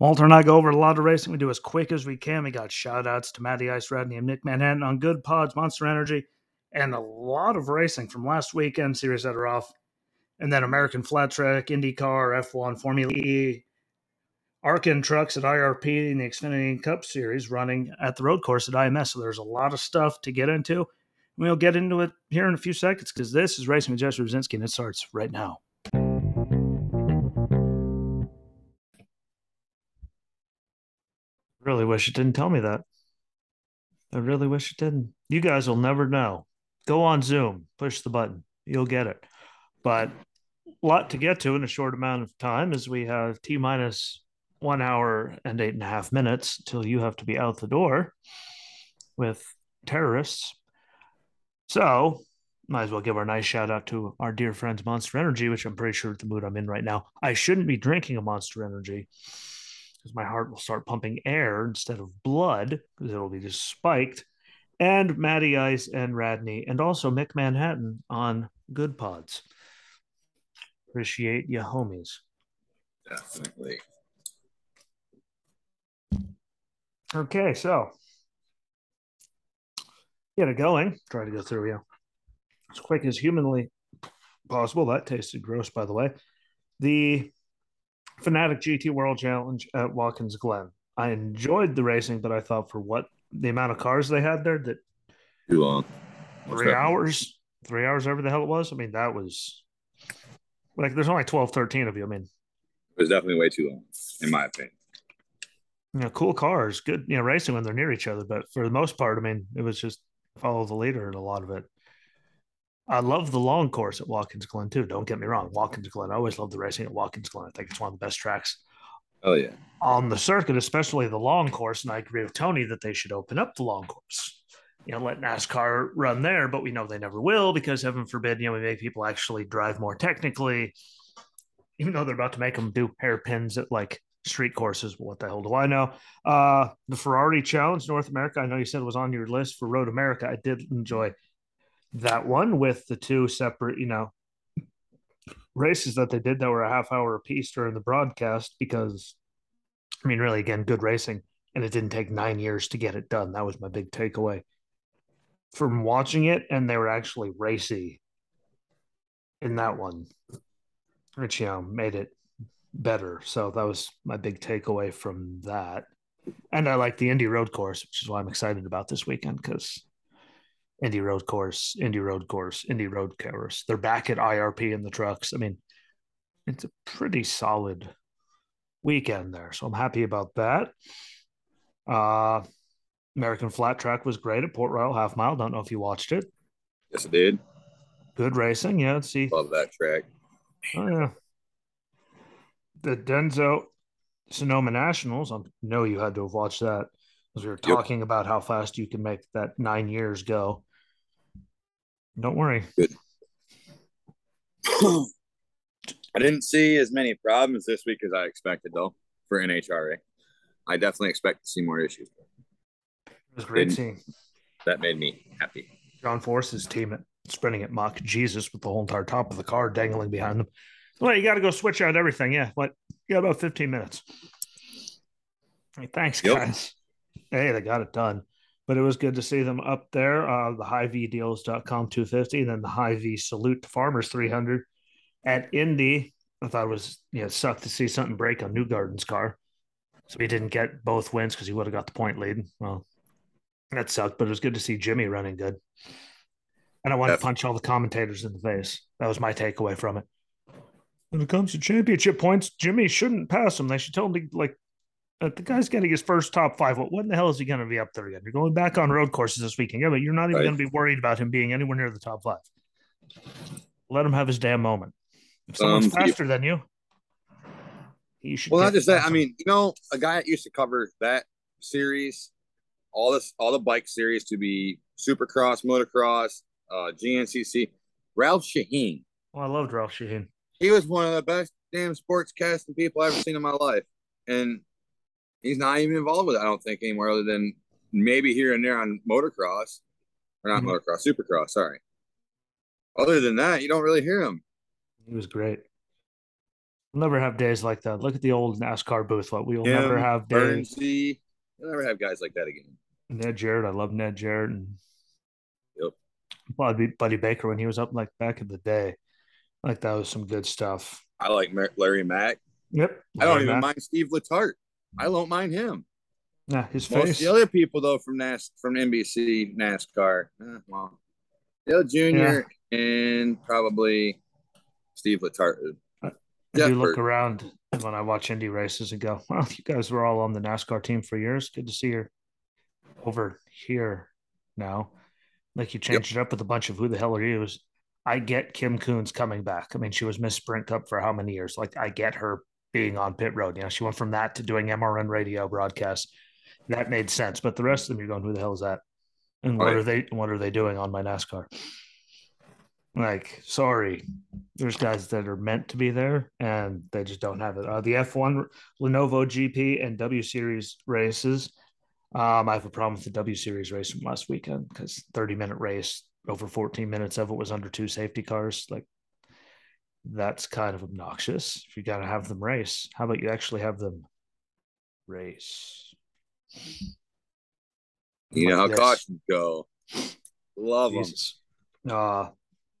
Walter and I go over a lot of racing. We do as quick as we can. We got shout outs to Matty Ice, Radney, and Nick Manhattan on Good Pods, Monster Energy, and a lot of racing from last weekend series that are off. And then American Flat Track, IndyCar, F1, Formula E, Arkin trucks at IRP and the Xfinity Cup Series running at the road course at IMS. So there's a lot of stuff to get into. We'll get into it here in a few seconds because this is Racing with Jesse Rucinski and it starts right now. Really wish it didn't tell me that. I really wish it didn't. You guys will never know. Go on Zoom, push the button, you'll get it. But a lot to get to in a short amount of time as we have T minus one hour and eight and a half minutes till you have to be out the door with terrorists. So, might as well give our nice shout out to our dear friends Monster Energy, which I'm pretty sure the mood I'm in right now. I shouldn't be drinking a Monster Energy because my heart will start pumping air instead of blood because it'll be just spiked. And Matty Ice and Radney, and also Mick Manhattan on Good Pods. Appreciate you, homies. Definitely. Okay, so get it going. Try to go through you as quick as humanly possible. That tasted gross, by the way. The Fanatec GT World Challenge at Watkins Glen. I enjoyed the racing, but I thought for what the amount of cars they had there that Too long. three hours, three hours, whatever the hell it was. I mean, that was like there's only 12, 13 of you. I mean, It was definitely way too long, in my opinion. you know, cool cars, good, you know, racing when they're near each other. But for the most part, I mean, it was just follow the leader in a lot of it. I love the long course at Watkins Glen too. Don't get me wrong, Watkins Glen. I always love the racing at Watkins Glen. I think it's one of the best tracks Oh yeah. on the circuit, especially the long course. And I agree with Tony that they should open up the long course. You know, let NASCAR run there, but we know they never will because heaven forbid, you know, we make people actually drive more technically, even though they're about to make them do hairpins at like street courses. What the hell do I know? Uh, the Ferrari Challenge North America. I know you said it was on your list for Road America. I did enjoy that one with the two separate, you know, races that they did that were a half hour apiece during the broadcast because I mean, really, again, good racing. And it didn't take nine years to get it done. That was my big takeaway from watching it. And they were actually racy in that one, which, you know, made it better. So that was my big takeaway from that. And I like the Indy Road Course, which is why I'm excited about this weekend because Indy Road Course, Indy Road Course, Indy Road Course. They're back at IRP in the trucks. I mean, it's a pretty solid weekend there. So I'm happy about that. Uh American Flat Track was great at Port Royal Half Mile. Don't know if you watched it. Yes, I did. Good racing. Yeah, let's see. Love that track. Oh yeah. The Denso Sonoma Nationals. I know you had to have watched that because we were Yep. talking about how fast you can make that nine years go. Don't worry. Good. I didn't see as many problems this week as I expected, though, for NHRA. I definitely expect to see more issues. It was great seeing That made me happy. John Force's team at sprinting at Mock Jesus with the whole entire top of the car dangling behind them. Well, you got to go switch out everything. Yeah. What? You got about 15 minutes. Hey, thanks, Yep. guys. Hey, they got it done. But it was good to see them up there. Uh, the Hy-Vee deals.com 250, and then the Hy-Vee salute to farmers 300 at Indy. I thought it was, you know, it sucked to see something break on Newgarden's car. So he didn't get both wins because he would have got the point lead. Well, that sucked, but it was good to see Jimmy running good. And I wanted to punch all the commentators in the face. That was my takeaway from it. When it comes to championship points, Jimmy shouldn't pass him. They should tell him to like uh, the guy's getting his first top five. What, what in the hell is he going to be up there again? You're going back on road courses this weekend. Yeah, but you're not even Right. going to be worried about him being anywhere near the top five. Let him have his damn moment. If someone's Um, faster than you, he should. Well, not just that. I mean, you know, a guy that used to cover that series, all this, all the bike series to be Supercross, motocross, uh, GNCC. Ralph Sheheen. well, I loved Ralph Sheheen. He was one of the best damn sports casting people I've ever seen in my life, and he's not even involved with it. I don't think anymore, other than maybe here and there on motocross, or not Mhm. motocross, Supercross. Sorry. Other than that, you don't really hear him. He was great. We'll never have days like that. Look at the old NASCAR booth. What we will Him, never have days. Bernsey, you'll never have guys like that again. Ned Jarrett, I love Ned Jarrett and yep. Buddy, Buddy Baker when he was up like back in the day. Like that was some good stuff. I like Larry Mac. Yep. I don't even Mack. mind Steve Letarte. I don't mind him. Yeah, his Most face. The other people though from NAS from NBC NASCAR, eh, well, Dale Jr. Yeah. and probably Steve Letarte. I, do look around when I watch Indy races and go, "Well, you guys were all on the NASCAR team for years. Good to see you over here now." Like you changed yep. it up with a bunch of who the hell are you? I get Kim Coons coming back. I mean, she was Miss Sprint Cup for how many years? Like I get her being on pit road. You know, she went from that to doing MRN radio broadcasts. That made sense. But the rest of them, you're going, who the hell is that? And what right. are they? What are they doing on my NASCAR? Like, sorry, there's guys that are meant to be there and they just don't have it. Uh, the F1 Lenovo GP and W Series races. Um, I have a problem with the W Series race from last weekend because 30 minute race, over 14 minutes of it was under two safety cars. Like, that's kind of obnoxious. If you got to have them race, how about you actually have them race? You know how yes. cautions go. Love Jesus. them. Uh,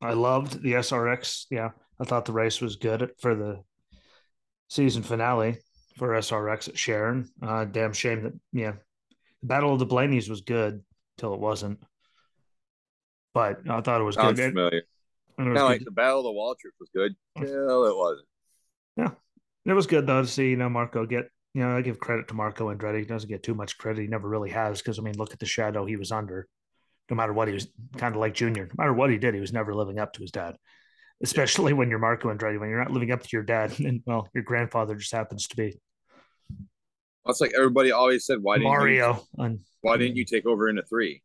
I loved the SRX. Yeah, I thought the race was good for the season finale for SRX at Sharon. Uh, damn shame that yeah, the Battle of the Blaney's was good till it wasn't. But I thought it was Sounds good. Familiar. Kind of like the Battle of the Waltrip was good till it wasn't. Yeah, it was good though to see you know Marco get. You know, I give credit to Marco Andretti. He doesn't get too much credit. He never really has because I mean, look at the shadow he was under no matter what he was kind of like junior no matter what he did he was never living up to his dad especially when you're marco andretti when you're not living up to your dad and well your grandfather just happens to be That's like everybody always said why didn't mario you, on, why didn't you take over in a three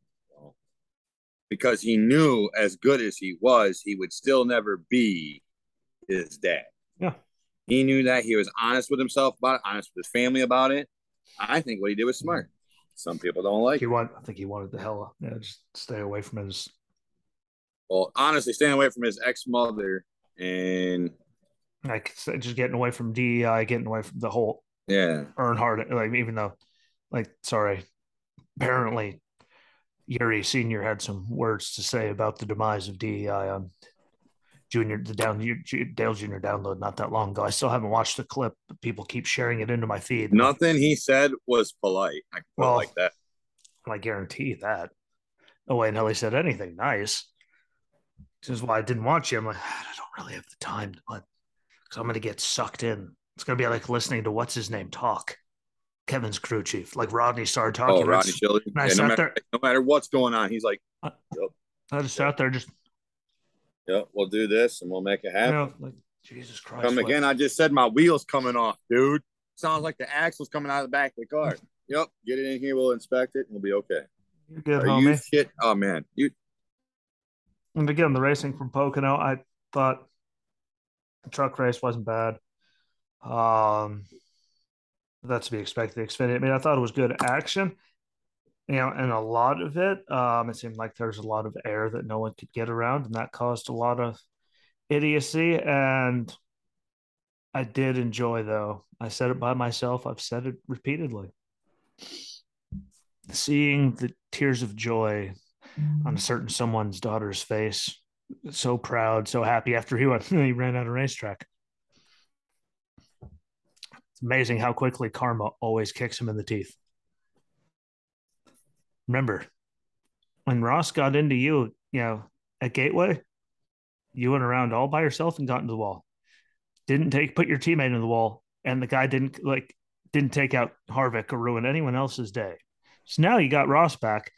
because he knew as good as he was he would still never be his dad yeah he knew that he was honest with himself about it honest with his family about it i think what he did was smart some people don't like. He want, I think he wanted the hell, yeah, just stay away from his. Well, honestly, staying away from his ex mother and like just getting away from DEI, getting away from the whole yeah Earnhardt. Like even though, like, sorry, apparently, Yuri Senior had some words to say about the demise of DEI on Junior, the down Dale Junior download not that long ago. I still haven't watched the clip, but people keep sharing it into my feed. Nothing he said was polite. I well, like that. I guarantee that. Oh, no way in hell he said anything nice. This is why I didn't watch him. Like, ah, I don't really have the time let, because I'm going to get sucked in. It's going to be like listening to what's his name talk. Kevin's crew chief, like Rodney started talking. Oh, Rodney Chili. I yeah, no, matter, there, no matter what's going on, he's like, yep. I just yep. sat there, just yeah, we'll do this and we'll make it happen. You know, like Jesus Christ. Come again. I just said my wheels coming off, dude. Sounds like the axle's coming out of the back of the car. Yep, get it in here. We'll inspect it. and We'll be okay. You're good, Are homie. You shit? Oh man, you. And again, the racing from Pocono, I thought the truck race wasn't bad. Um, that's to be expected. Xfinity. I mean, I thought it was good action you know, and a lot of it, um, it seemed like there's a lot of air that no one could get around, and that caused a lot of idiocy. And I did enjoy, though. I said it by myself. I've said it repeatedly. Seeing the tears of joy on a certain someone's daughter's face, so proud, so happy after he went, he ran out of racetrack. Amazing how quickly karma always kicks him in the teeth remember when Ross got into you, you know, at Gateway, you went around all by yourself and got into the wall. Didn't take put your teammate in the wall, and the guy didn't like didn't take out Harvick or ruin anyone else's day. So now you got Ross back,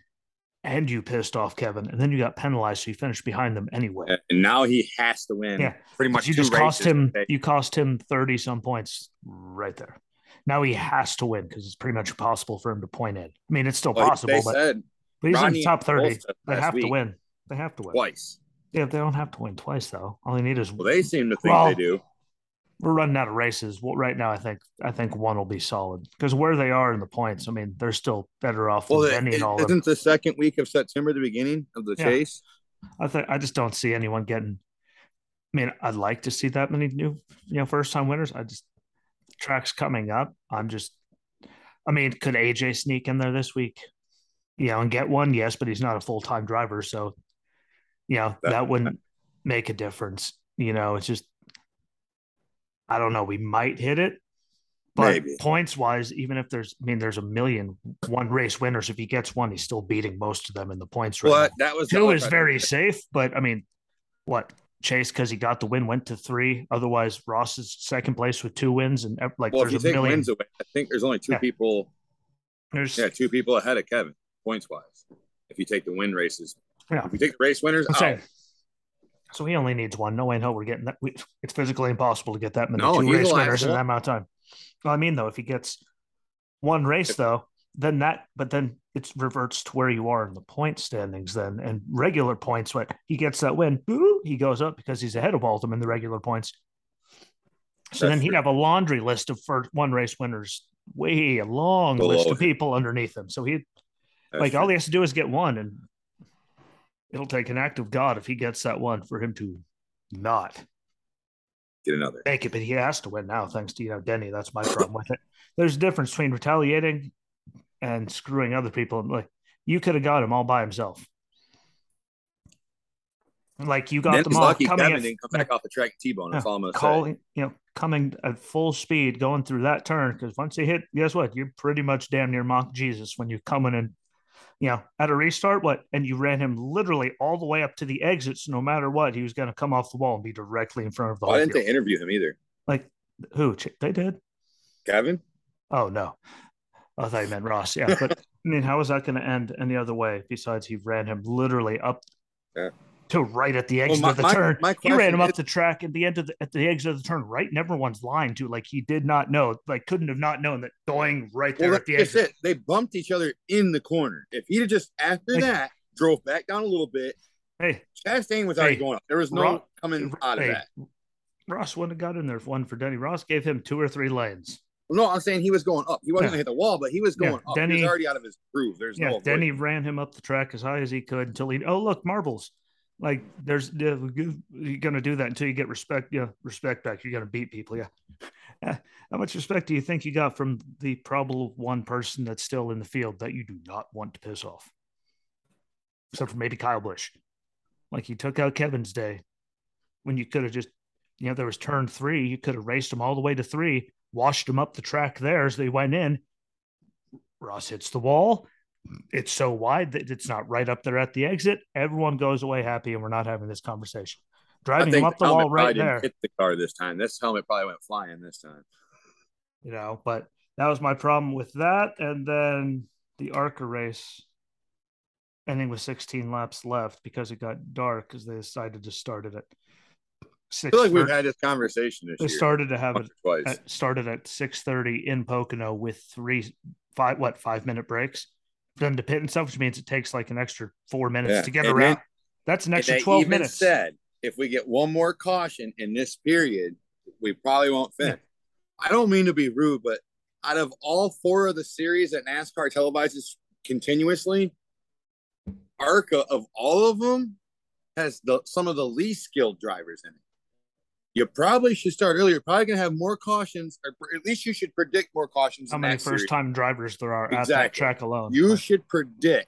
and you pissed off Kevin, and then you got penalized, so you finished behind them anyway. And now he has to win. Yeah, pretty much. You just cost him. You cost him thirty some points right there. Now he has to win because it's pretty much impossible for him to point in. I mean, it's still well, possible, but, said, but he's Ronnie in the top 30. They have to win. They have to win. Twice. Yeah, they don't have to win twice, though. All they need is Well, they seem to think well, they do. We're running out of races. Well, right now, I think I think one will be solid because where they are in the points, I mean, they're still better off well, than and all. Isn't the second week of September the beginning of the yeah. chase? I think I just don't see anyone getting I mean, I'd like to see that many new, you know, first time winners. I just tracks coming up. I'm just, I mean, could AJ sneak in there this week? You know, and get one, yes, but he's not a full time driver, so you know that, that wouldn't make a difference. You know, it's just, I don't know. We might hit it, but Maybe. points wise, even if there's, I mean, there's a million one race winners. If he gets one, he's still beating most of them in the points. Right well, that was two is very safe, but I mean, what Chase because he got the win went to three. Otherwise, Ross is second place with two wins and like well, if you take million... wins away, I think there's only two yeah. people. There's yeah, two people ahead of Kevin points wise. If you take the win races, yeah. If you take the race winners, oh. So he only needs one. No way in hell we're getting that. We, it's physically impossible to get that many no, two race winners in that amount of time. Well, I mean, though, if he gets one race, though, then that, but then it reverts to where you are in the point standings then. And regular points, what he gets that win, he goes up because he's ahead of all of them in the regular points. So then he'd have a laundry list of first one race winners, way a long list of people underneath him. So he, like, all he has to do is get one, and it'll take an act of God if he gets that one for him to not get another. Thank you, but he has to win now, thanks to you know Denny. That's my problem with it. There's a difference between retaliating and screwing other people. Like you could have got him all by himself. Like you got Denny's them all lucky coming Kevin at, didn't come back off the track T-bone. That's all I'm calling. You know, coming at full speed, going through that turn. Because once they hit, guess what? You're pretty much damn near mock Jesus when you're coming in you know, at a restart, what? And you ran him literally all the way up to the exits. No matter what, he was going to come off the wall and be directly in front of the. Why didn't field. they interview him either? Like who? They did. Gavin. Oh no, I thought you meant Ross. Yeah, but I mean, how is that going to end any other way besides he ran him literally up yeah to right at the exit well, my, of the my, turn. My he ran him up the track at the end of the at the exit of the turn, right in everyone's line too. Like he did not know, like couldn't have not known that going right there well, at the exit. It. They bumped each other in the corner. If he'd have just after like, that drove back down a little bit, hey, Chastain was already hey, going up. There was no Ross, coming out of that. Ross wouldn't have got in there one for Denny. Ross gave him two or three lanes. No, I'm saying he was going up. He wasn't yeah. gonna hit the wall, but he was going yeah. up. Denny, he was already out of his groove. There's yeah, no Denny ran him up the track as high as he could until he oh look, marbles. Like there's you're gonna do that until you get respect, yeah, respect back. You're gonna beat people, yeah. How much respect do you think you got from the probable one person that's still in the field that you do not want to piss off? Except for maybe Kyle Busch. Like you took out Kevin's day when you could have just, you know, there was turn three. You could have raced him all the way to three, washed him up the track there as they went in. Ross hits the wall it's so wide that it's not right up there at the exit. Everyone goes away happy, and we're not having this conversation. Driving him up the, the wall right there. Hit the car this time. This helmet probably went flying this time. You know, but that was my problem with that. And then the ARCA race ending with 16 laps left because it got dark because they decided to start it at six. I feel like we've had this conversation this they year. started to have it twice. At, started at 6:30 in Pocono with three five what five minute breaks them to pit and stuff, which means it takes like an extra four minutes yeah. to get and around. Then, That's an extra 12 minutes. Said if we get one more caution in this period, we probably won't finish. Yeah. I don't mean to be rude, but out of all four of the series that NASCAR televises continuously, ARCA of all of them has the, some of the least skilled drivers in it you probably should start earlier. You're probably going to have more cautions, or at least you should predict more cautions. How many first time drivers there are exactly. at that track alone? You should predict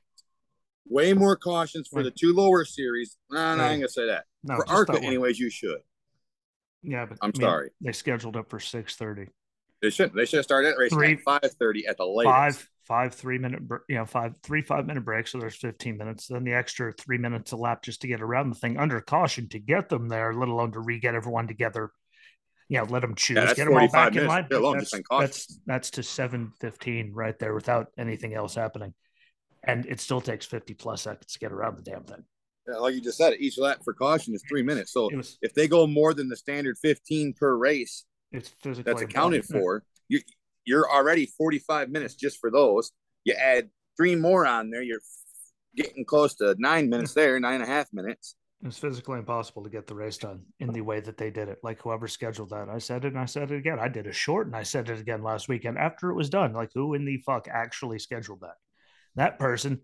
way more cautions for the two lower series. No, no, I ain't going to say that. No, for ARCA, anyways, you should. Yeah, but I'm I mean, sorry. They scheduled up for 6:30. They should. They should have started racing three, at 5:30 at the latest. Five five three minute you know five three five minute breaks so there's 15 minutes then the extra three minutes a lap just to get around the thing under caution to get them there let alone to re-get everyone together. You know let them choose yeah, get them all back in line that's, that's, that's to 715 right there without anything else happening. And it still takes 50 plus seconds to get around the damn thing. Yeah, like you just said each lap for caution is three minutes. So was, if they go more than the standard 15 per race it's physically that's accounted for. You you're already 45 minutes just for those. You add three more on there, you're getting close to nine minutes there, nine and a half minutes. It's physically impossible to get the race done in the way that they did it. Like whoever scheduled that, I said it and I said it again. I did a short and I said it again last weekend after it was done. Like who in the fuck actually scheduled that? That person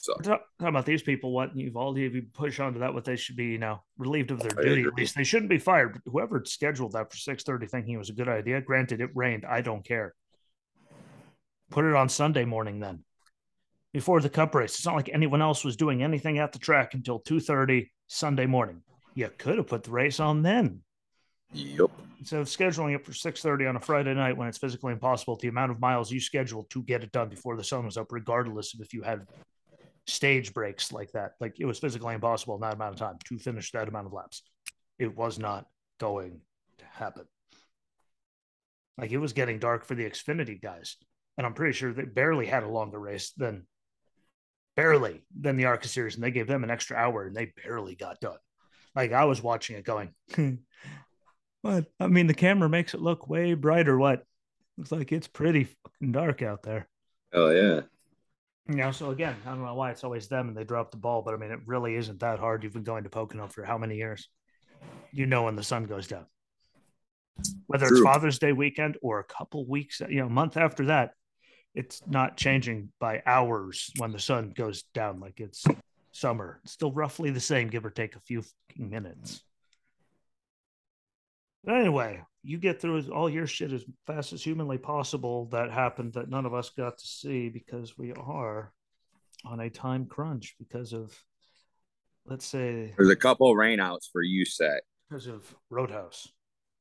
So talking about these people, what you've all if you push onto that, what they should be, you know, relieved of their I duty. agree. At least they shouldn't be fired. Whoever scheduled that for six thirty, thinking it was a good idea. Granted, it rained. I don't care. Put it on Sunday morning then, before the Cup race. It's not like anyone else was doing anything at the track until two thirty Sunday morning. You could have put the race on then yep. instead of scheduling it for 6.30 on a friday night when it's physically impossible the amount of miles you scheduled to get it done before the sun was up regardless of if you had stage breaks like that like it was physically impossible in that amount of time to finish that amount of laps it was not going to happen like it was getting dark for the xfinity guys and i'm pretty sure they barely had a longer race than barely than the arca series and they gave them an extra hour and they barely got done like i was watching it going what? I mean, the camera makes it look way brighter. What? Looks like it's pretty fucking dark out there. Oh yeah. You know, so again, I don't know why it's always them and they drop the ball, but I mean, it really isn't that hard. You've been going to Pocono for how many years? You know when the sun goes down. Whether it's Father's Day weekend or a couple weeks, you know, a month after that, it's not changing by hours when the sun goes down like it's summer. It's still roughly the same, give or take a few minutes. But anyway, you get through all your shit as fast as humanly possible that happened that none of us got to see because we are on a time crunch because of, let's say, There's a couple rainouts for you set because of Roadhouse.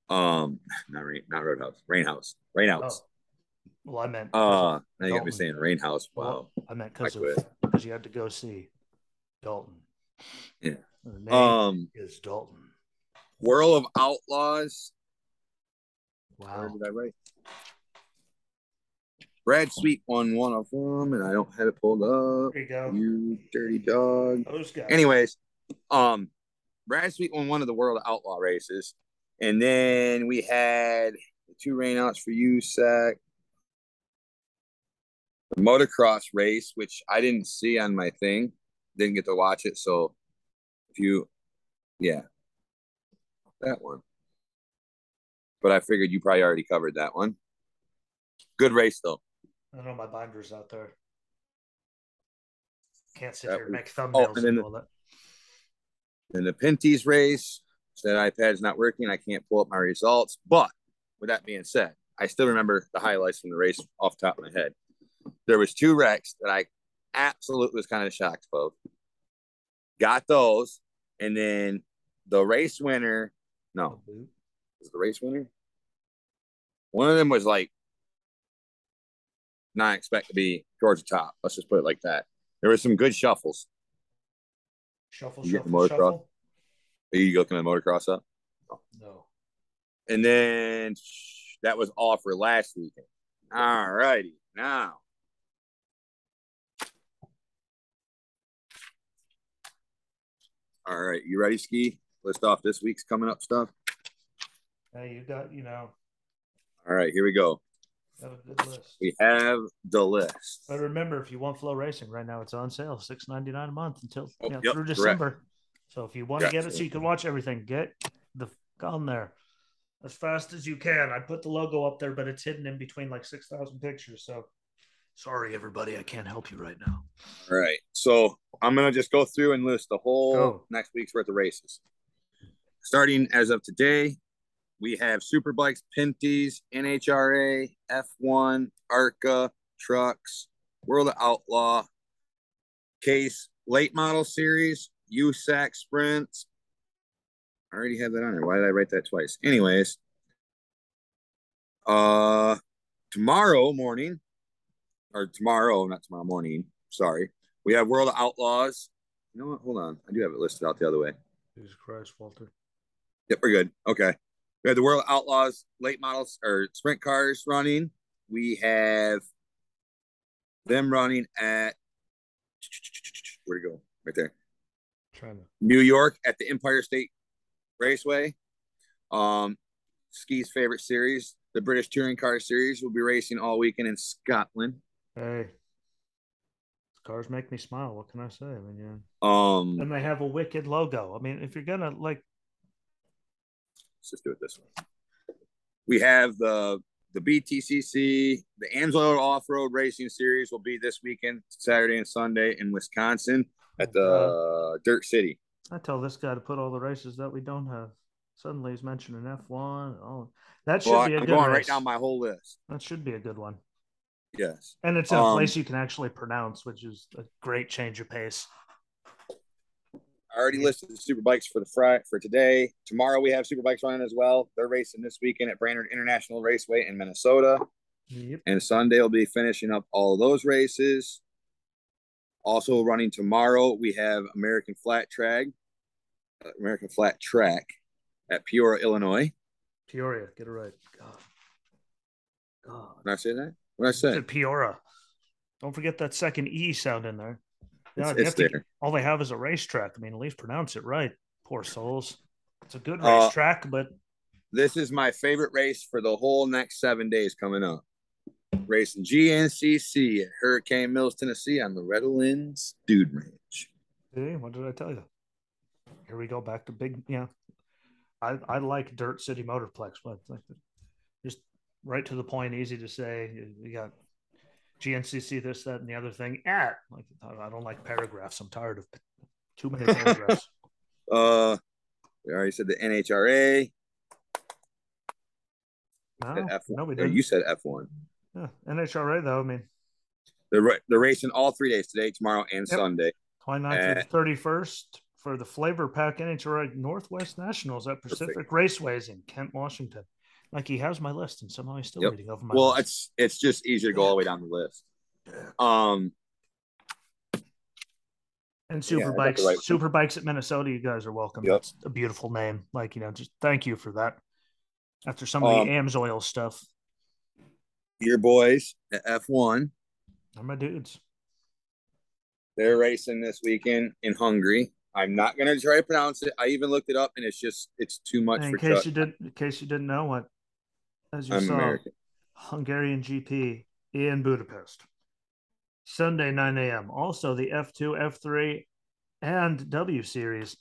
Um, not rain, not Roadhouse, Rainhouse, Rainouts. Oh, well, I meant, Uh, think I Dalton. was saying Rainhouse. Wow. well, I meant because I of quit. because you had to go see Dalton. Yeah. The name Um, is Dalton. World of Outlaws. Where Wow. did I write? Brad Sweet won one of them, and I don't have it pulled up. There you go. You dirty dog. Those guys. Anyways, um, Brad Sweet won one of the World Outlaw races, and then we had the two rainouts for USAC. The motocross race, which I didn't see on my thing, didn't get to watch it. So, if you, yeah, that one. But I figured you probably already covered that one. Good race though. I know my binder's out there. Can't sit That here and make thumbnails oh, and then and the- that. In the Pinty's race, said iPad's not working. I can't pull up my results. But with that being said, I still remember the highlights from the race off the top of my head. There was two wrecks that I absolutely was kind of shocked about. Got those, and then the race winner. No, was the race winner? One of them was like not expect to be towards the top. Let's just put it like that. There was some good shuffles. Shuffle, You shuffle, motocross? shuffle. Are you looking at motocross up? No. And then that was all for last weekend. All righty. Now. All right. You ready, Ski? List off this week's coming up stuff. Hey, you got, you know, All right. Here we go. have a good list. We have the list. But remember, if you want FloRacing right now, it's on sale, six ninety nine a month until Oh, you know, yep, through correct. December. So if you want to get it, so you can watch everything, get the on there as fast as you can. I put the logo up there, but it's hidden in between like six thousand pictures. So sorry, everybody, I can't help you right now. All right. So I'm to just go through and list the whole Go. next week's worth of races. Starting as of today, we have Superbikes, Pinties, NHRA, F1, ARCA, Trucks, World of Outlaw, Case Late Model Series, USAC Sprints. I already have that on there. Why did I write that twice? Anyways, uh, tomorrow morning, or tomorrow, not tomorrow morning. Sorry, we have World of Outlaws. You know what? Hold on. I do have it listed out the other way. Jesus Christ, Walter. Yep, we're good. Okay. We have the World Outlaws late models or sprint cars running. We have them running at where'd it go? Right there. China, New York at the Empire State Raceway. Um, Ski's favorite series, the British Touring Car Series, will be racing all weekend in Scotland. hey. Cars make me smile. What can I say? I mean, yeah. Um, And they have a wicked logo. I mean, if you're gonna like let's just do it this way. We have the the BTCC, the Amsoil Off Road Racing Series will be this weekend, Saturday and Sunday in Wisconsin at the uh, Dirt City. I tell this guy to put all the races that we don't have. Suddenly he's mentioning F1. Oh, that should Well, be a I'm good going race. right down my whole list. That should be a good one. Yes. And it's in a Um, place you can actually pronounce, which is a great change of pace. I already listed the super bikes for the Friday for today. Tomorrow we have super bikes running as well. They're racing this weekend at Brainerd International Raceway in Minnesota. Yep. And Sunday will be finishing up all of those races. Also running tomorrow, we have American Flat Track, uh, American Flat Track at Peoria, Illinois. Peoria, get it right. God. God. Did I say that? What did I say? Said Peoria. Don't forget that second E sound in there. It's, Yeah, it's to- there. all they have is a racetrack. I mean, at least pronounce it right. Poor souls. It's a good Uh, racetrack, but This is my favorite race for the whole next seven days coming up. Racing GNCC at Hurricane Mills, Tennessee on the Redlands Dude Ranch. hey, what did I tell you? Here we go back to big. Yeah, I I like Dirt City Motorplex, but like just right to the point, easy to say. You got GNCC, this, that, and the other thing. At like I don't like paragraphs. I'm tired of too many paragraphs. Uh, we already said the NHRA. No, Said F1. no, we didn't. you said F1. Yeah, NHRA though. I mean, They're ra- they're racing all three days today, tomorrow, and Yep. Sunday. 29th Uh, through 31st for the Flav-R-Pac NHRA Northwest Nationals at Pacific Raceways in Kent, Washington. Like he has my list, and somehow he's still Yep. reading over my Well, list. it's it's just easier to go all the way down the list. Um, and super yeah, bikes, right one. super bikes at Minnesota. You guys are welcome. Yep. That's a beautiful name. Like you know, just thank you for that. After some of Um, the Amsoil stuff, your boys at F1, they're my dudes. they're racing this weekend in Hungary. I'm not gonna try to pronounce it. I even looked it up, and it's just it's too much And in case Chuck. you didn't, in case you didn't know what, as you I'm saw, American. Hungarian GP in Budapest. Sunday, 9 a.m. Also, the F2, F3, and W series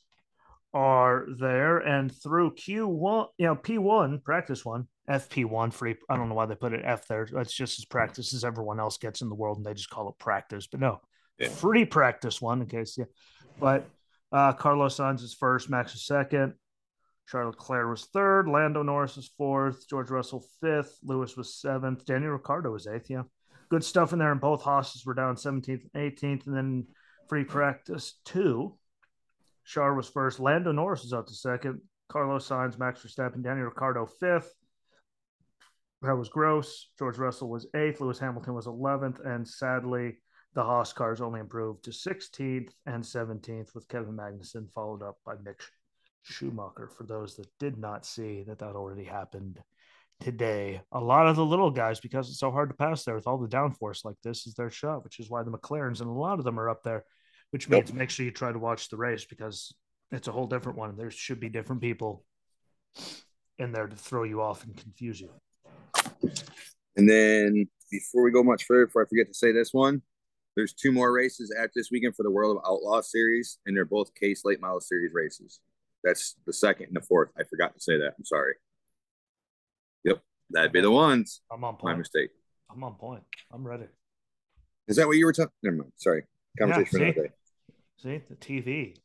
are there. And through Q1, you know, P1, practice one, FP1, free. I don't know why they put it F there. That's just as practice as everyone else gets in the world, and they just call it practice. But no, Yeah. free practice one in case, yeah. But uh, Carlos Sainz is first, Max is second. Charles Leclerc was third. Lando Norris was fourth. George Russell fifth. Lewis was seventh. Daniel Ricciardo was eighth. Yeah, good stuff in there. And both Haas's were down 17th and 18th. And then free practice two. Char was first. Lando Norris was up to second. Carlos Sainz, Max Verstappen, Daniel Ricciardo fifth. That was gross. George Russell was eighth. Lewis Hamilton was 11th. And sadly, the Haas cars only improved to 16th and 17th, with Kevin Magnussen followed up by Mick Schumacher. For those that did not see that that already happened today, a lot of the little guys, because it's so hard to pass there with all the downforce like this, is their shot, which is why the McLarens and a lot of them are up there. Which means make sure you try to watch the race because it's a whole different one. There should be different people in there to throw you off and confuse you. And then before we go much further, before I forget to say this one, there's two more races at this weekend for the World of Outlaw Series, and they're both Case Late Model Series races. That's the second and the fourth. I forgot to say that. I'm sorry. Yep, that'd be the ones. I'm on point. My mistake. I'm on point. I'm ready. Is that what you were talking? Never mind. Sorry. Conversation for see? another day. See the TV.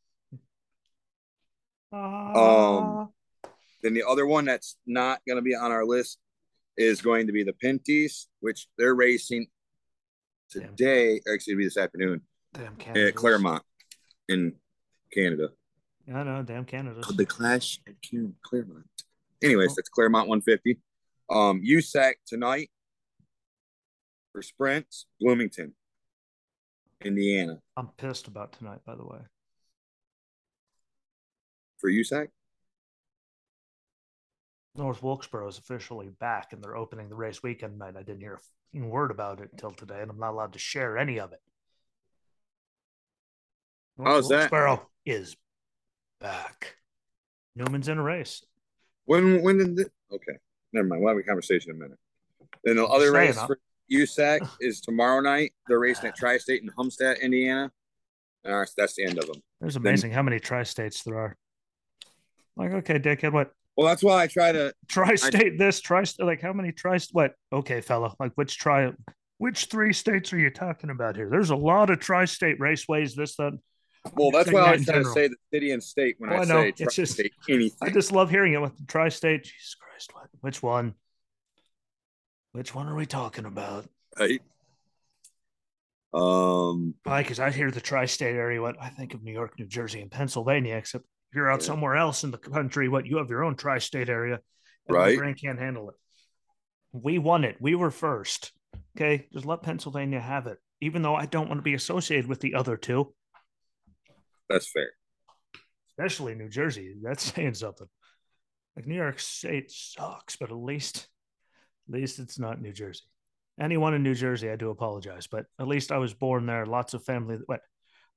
Um, Then the other one that's not going to be on our list is going to be the Pinties, which they're racing today. Or actually, it'll be this afternoon damn at Claremont in Canada. I know, damn Canada. the Clash at Clar- Claremont. Anyways, that's Claremont 150. Um, USAC tonight for sprints, Bloomington, Indiana. I'm pissed about tonight, by the way. For USAC, North Wilkesboro is officially back and they're opening the race weekend night. I didn't hear a word about it until today, and I'm not allowed to share any of it. North How's? Wilkesboro is back. Newman's in a race. when when did it? Okay, never mind. We'll have a conversation in a minute. Then the other saying, race huh? for USAC is tomorrow night. They're racing at ah. Tri State in Haubstadt, Indiana. All right, that's the end of them. It's amazing how many tri states there are. Like, okay, dickhead, what? Well, that's why I try to tri-state this, tri like how many tri State what? Okay, fella, like which tri which three states are you talking about here? There's a lot of tri-state raceways. This that. Well, that's why I was trying to say the city and state when well, I, I say it's just anything. I just love hearing it with the tri-state. Jesus Christ, what? Which one? Which one are we talking about? Right. Um, why? Because I hear the tri-state area. What I think of New York, New Jersey, and Pennsylvania. Except if you're out yeah. somewhere else in the country, what you have your own tri-state area. Right. brain can't handle it. We won it. We were first. Okay, just let Pennsylvania have it. Even though I don't want to be associated with the other two. That's fair. Especially New Jersey. That's saying something. Like New York State sucks, but at least, at least it's not New Jersey anyone in New Jersey, I do apologize, but at least I was born there. Lots of family. What?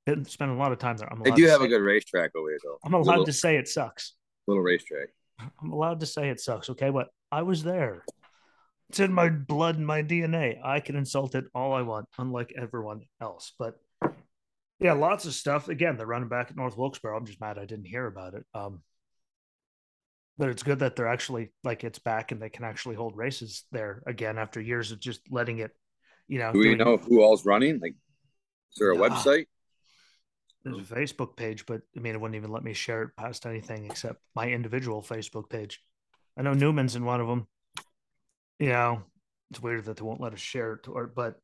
Didn't spend a lot of time there. I'm they do have a good racetrack over here, though. I'm allowed little, to say it sucks. Little racetrack. I'm allowed to say it sucks. Okay, but I was there. It's in my blood and my DNA. I can insult it all I want, unlike everyone else. But yeah, lots of stuff. Again, they're running back at North Wilkesboro. I'm just mad I didn't hear about it. Um, but it's good that they're actually like it's back and they can actually hold races there again after years of just letting it, you know. Do we know who all's running? Like, is there a uh, website? There's a Facebook page, but I mean, it wouldn't even let me share it past anything except my individual Facebook page. I know Newman's in one of them. You know, it's weird that they won't let us share it, or, but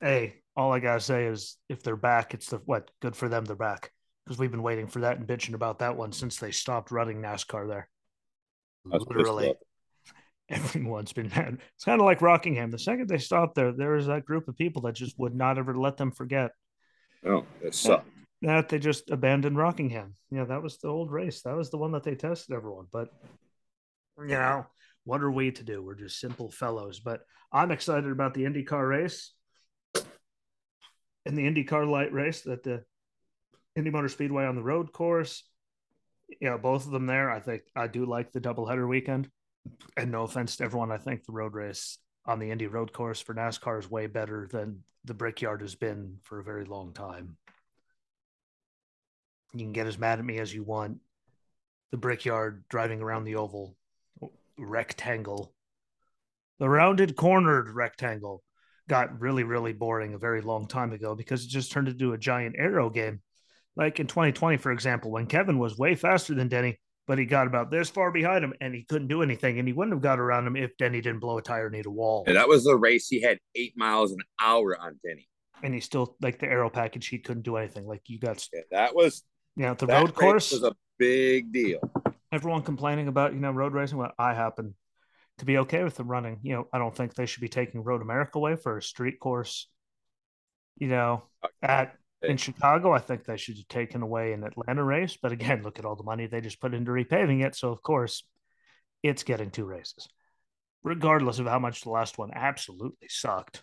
hey, all I gotta say is if they're back, it's the what good for them. They're back because we've been waiting for that and bitching about that one since they stopped running NASCAR there. Literally, everyone's been mad. It's kind of like Rockingham. The second they stopped there, there was that group of people that just would not ever let them forget. Oh, it sucked. That, that they just abandoned Rockingham. Yeah, that was the old race. That was the one that they tested everyone. But you know, what are we to do? We're just simple fellows. But I'm excited about the IndyCar race and the IndyCar light race that the Indy Motor Speedway on the road course you know, both of them there. I think I do like the doubleheader weekend. And no offense to everyone, I think the road race on the Indy road course for NASCAR is way better than the Brickyard has been for a very long time. You can get as mad at me as you want. The Brickyard driving around the oval rectangle, the rounded cornered rectangle got really, really boring a very long time ago because it just turned into a giant aero game like in 2020, for example, when Kevin was way faster than Denny, but he got about this far behind him and he couldn't do anything. And he wouldn't have got around him if Denny didn't blow a tire and hit a wall. And that was the race. He had eight miles an hour on Denny. And he still, like the aero package, he couldn't do anything. Like you got, yeah, that was, you know, the road course was a big deal. Everyone complaining about, you know, road racing. Well, I happen to be okay with them running. You know, I don't think they should be taking Road America away for a street course, you know, at in Chicago, I think they should have taken away an Atlanta race. But again, look at all the money they just put into repaving it. So, of course, it's getting two races, regardless of how much the last one absolutely sucked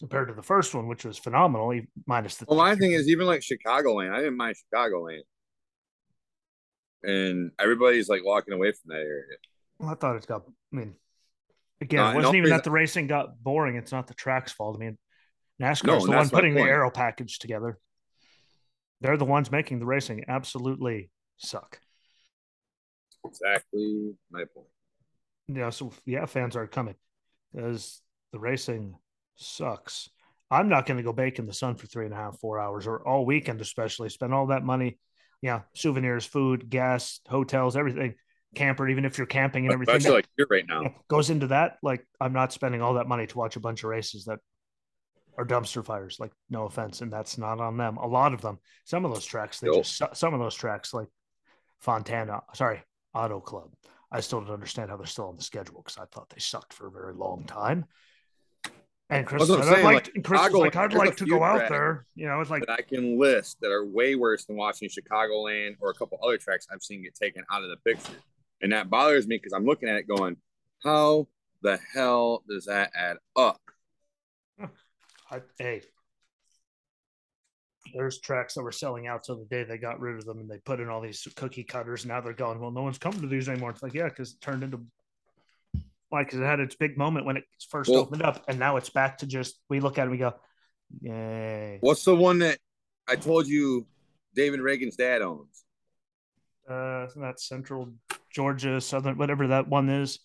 compared to the first one, which was phenomenal, minus the. Well, my thing is, even like Chicagoland, I didn't mind Chicagoland. And everybody's like walking away from that area. Well, I thought it got, I mean, again, uh, it wasn't even that the racing got boring. It's not the track's fault. I mean, NASCAR's no, the one putting the aero package together. They're the ones making the racing absolutely suck. Exactly my point. Yeah, so yeah, fans are coming because the racing sucks. I'm not going to go bake in the sun for three and a half, four hours or all weekend, especially spend all that money. Yeah, souvenirs, food, gas, hotels, everything, camper, even if you're camping and everything. Especially like you're right now goes into that. Like I'm not spending all that money to watch a bunch of races that are dumpster fires. Like, no offense, and that's not on them. A lot of them, some of those tracks, they nope. just some of those tracks, like Fontana, sorry, Auto Club. I still don't understand how they're still on the schedule because I thought they sucked for a very long time. And Chris said, saying, I'd like, like, Chris was like, I'd like to go out there. You know, it's like I can list that are way worse than watching Chicagoland or a couple other tracks I've seen get taken out of the picture. And that bothers me because I'm looking at it going, how the hell does that add up? I, hey, there's tracks that were selling out till the day they got rid of them and they put in all these cookie cutters. And now they're going, well, no one's coming to these anymore. It's like, yeah, because it turned into like it had its big moment when it first well, opened up, and now it's back to just we look at it and we go, yay. What's the one that I told you David Ragan's dad owns? Uh, isn't that Central Georgia, Southern, whatever that one is.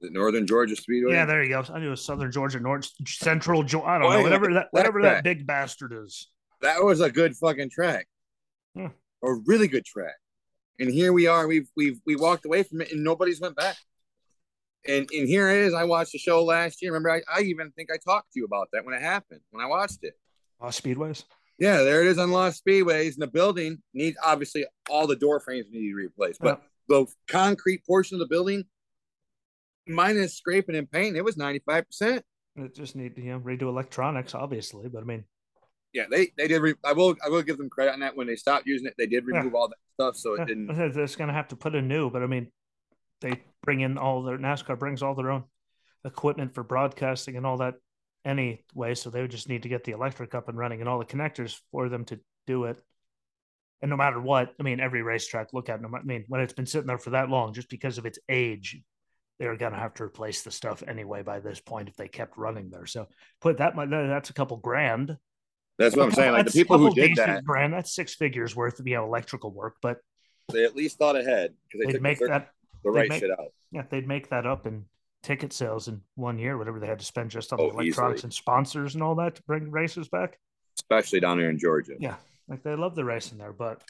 The Northern Georgia Speedway. Yeah, there you go. I knew it was Southern Georgia, North Central Georgia. I don't Oh, know, whatever that, that whatever that track. big bastard is. that was a good fucking track. Yeah. A really good track. And here we are. We've we've we walked away from it and nobody's went back. And and here it is. I watched the show last year. Remember, I, I even think I talked to you about that when it happened, when I watched it. Uh, speedways. Yeah, there it is on Lost Speedways. And the building needs obviously all the door frames need to be replaced. But the concrete portion of the building, minus scraping and paint, it was 95%. It just need to you know redo electronics, obviously. But I mean, Yeah, they they did. Re- I will I will give them credit on that. When they stopped using it, they did Yeah. remove all that stuff, so it yeah, didn't. they're just gonna have to put in new. But I mean, they bring in all their NASCAR brings all their own equipment for broadcasting and all that anyway. So they would just need to get the electric up and running and all the connectors for them to do it. And no matter what, I mean, every racetrack look at. no I mean, when it's been sitting there for that long, just because of its age, they're gonna have to replace the stuff anyway by this point if they kept running there. So put that much. That's a couple grand. That's what I'm saying. Like the people who did that, grand. That's six figures worth of you know electrical work, but they at least thought ahead because they they'd took make that the right make- shit out. yeah they'd make that up in ticket sales in one year, whatever they had to spend just on Oh, the electronics easily. and sponsors and all that to bring races back. especially down here in Georgia. Yeah, like they love the racing there, but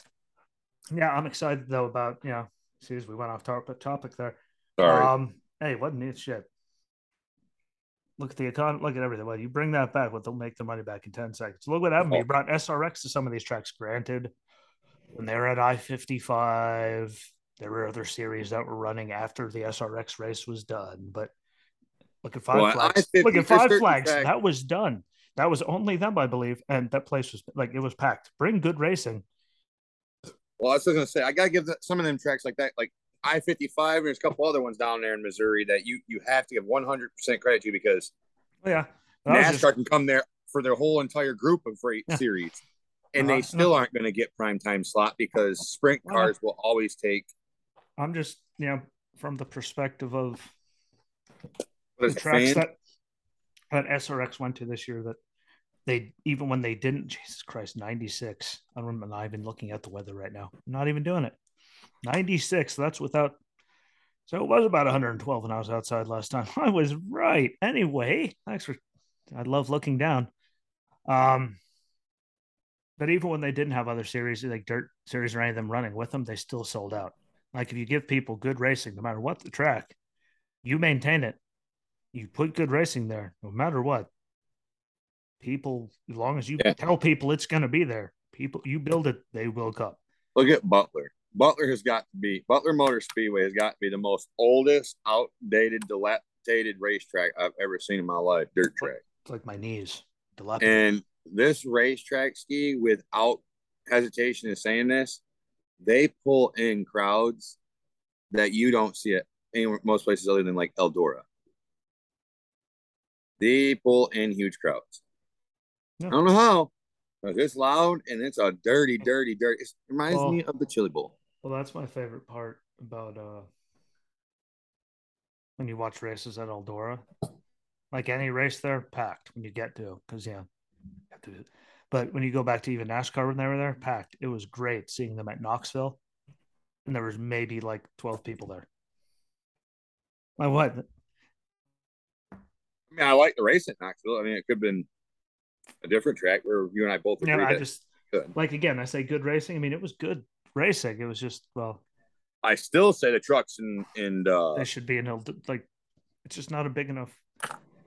yeah, I'm excited though about you know. Excuse, we went off topic topic there. Sorry. Um, hey, what neat shit. Look at the econ. Look at everything. Well, you bring that back, what they'll make the money back in ten seconds. Look what happened. Oh. You brought SRX to some of these tracks. Granted, when they were at I fifty five, there were other series that were running after the SRX race was done. But look at Five Well, Flags. Look at Five Flags. tracks- That was done. That was only them, I believe, and that place was like it was packed. Bring good racing. well, I was gonna say I gotta give that, some of them tracks like that, like I fifty five. There's a couple other ones down there in Missouri that you you have to give 100 percent credit to because Oh, yeah, NASCAR just- can come there for their whole entire group of freight Yeah. series, and Uh-huh. they still aren't going to get prime time slot because sprint cars will always take I'm just you know from the perspective of the tracks fan? that that SRX went to this year that they even when they didn't Jesus Christ 96 I don't remember not even looking at the weather right now. I'm not even doing it. 96 that's without so it was about 112 when I was outside last time. I was right. Anyway thanks for I love looking down. Um but even when they didn't have other series like dirt series or any of them running with them they still sold out like if you give people good racing no matter what the track you maintain it you put good racing there no matter what people as long as you Yeah. tell people it's going to be there people you build it they will come Look at Butler. Butler has got to be Butler Motor Speedway has got to be the most oldest, outdated, dilapidated racetrack I've ever seen in my life. Dirt track. it's like my knees dilapidated. And this racetrack ski, without hesitation in saying this, they pull in crowds that you don't see at anywhere most places other than like Eldora. They pull in huge crowds. Yeah. I don't know how, but it's loud and it's a dirty, dirty, dirty. It reminds Well- me of the Chili Bowl. well that's my favorite part about uh when you watch races at eldora like any race there packed when you get to because yeah you have to but when you go back to even nascar when they were there packed it was great seeing them at knoxville and there was maybe like 12 people there like what I mean, I like the race at Knoxville. I mean, it could have been a different track where you and I both agree Yeah, I just like again. I say good racing. I mean, it was good racing. It was just well, I still say the trucks and and uh, they should be in a like. It's just not a big enough.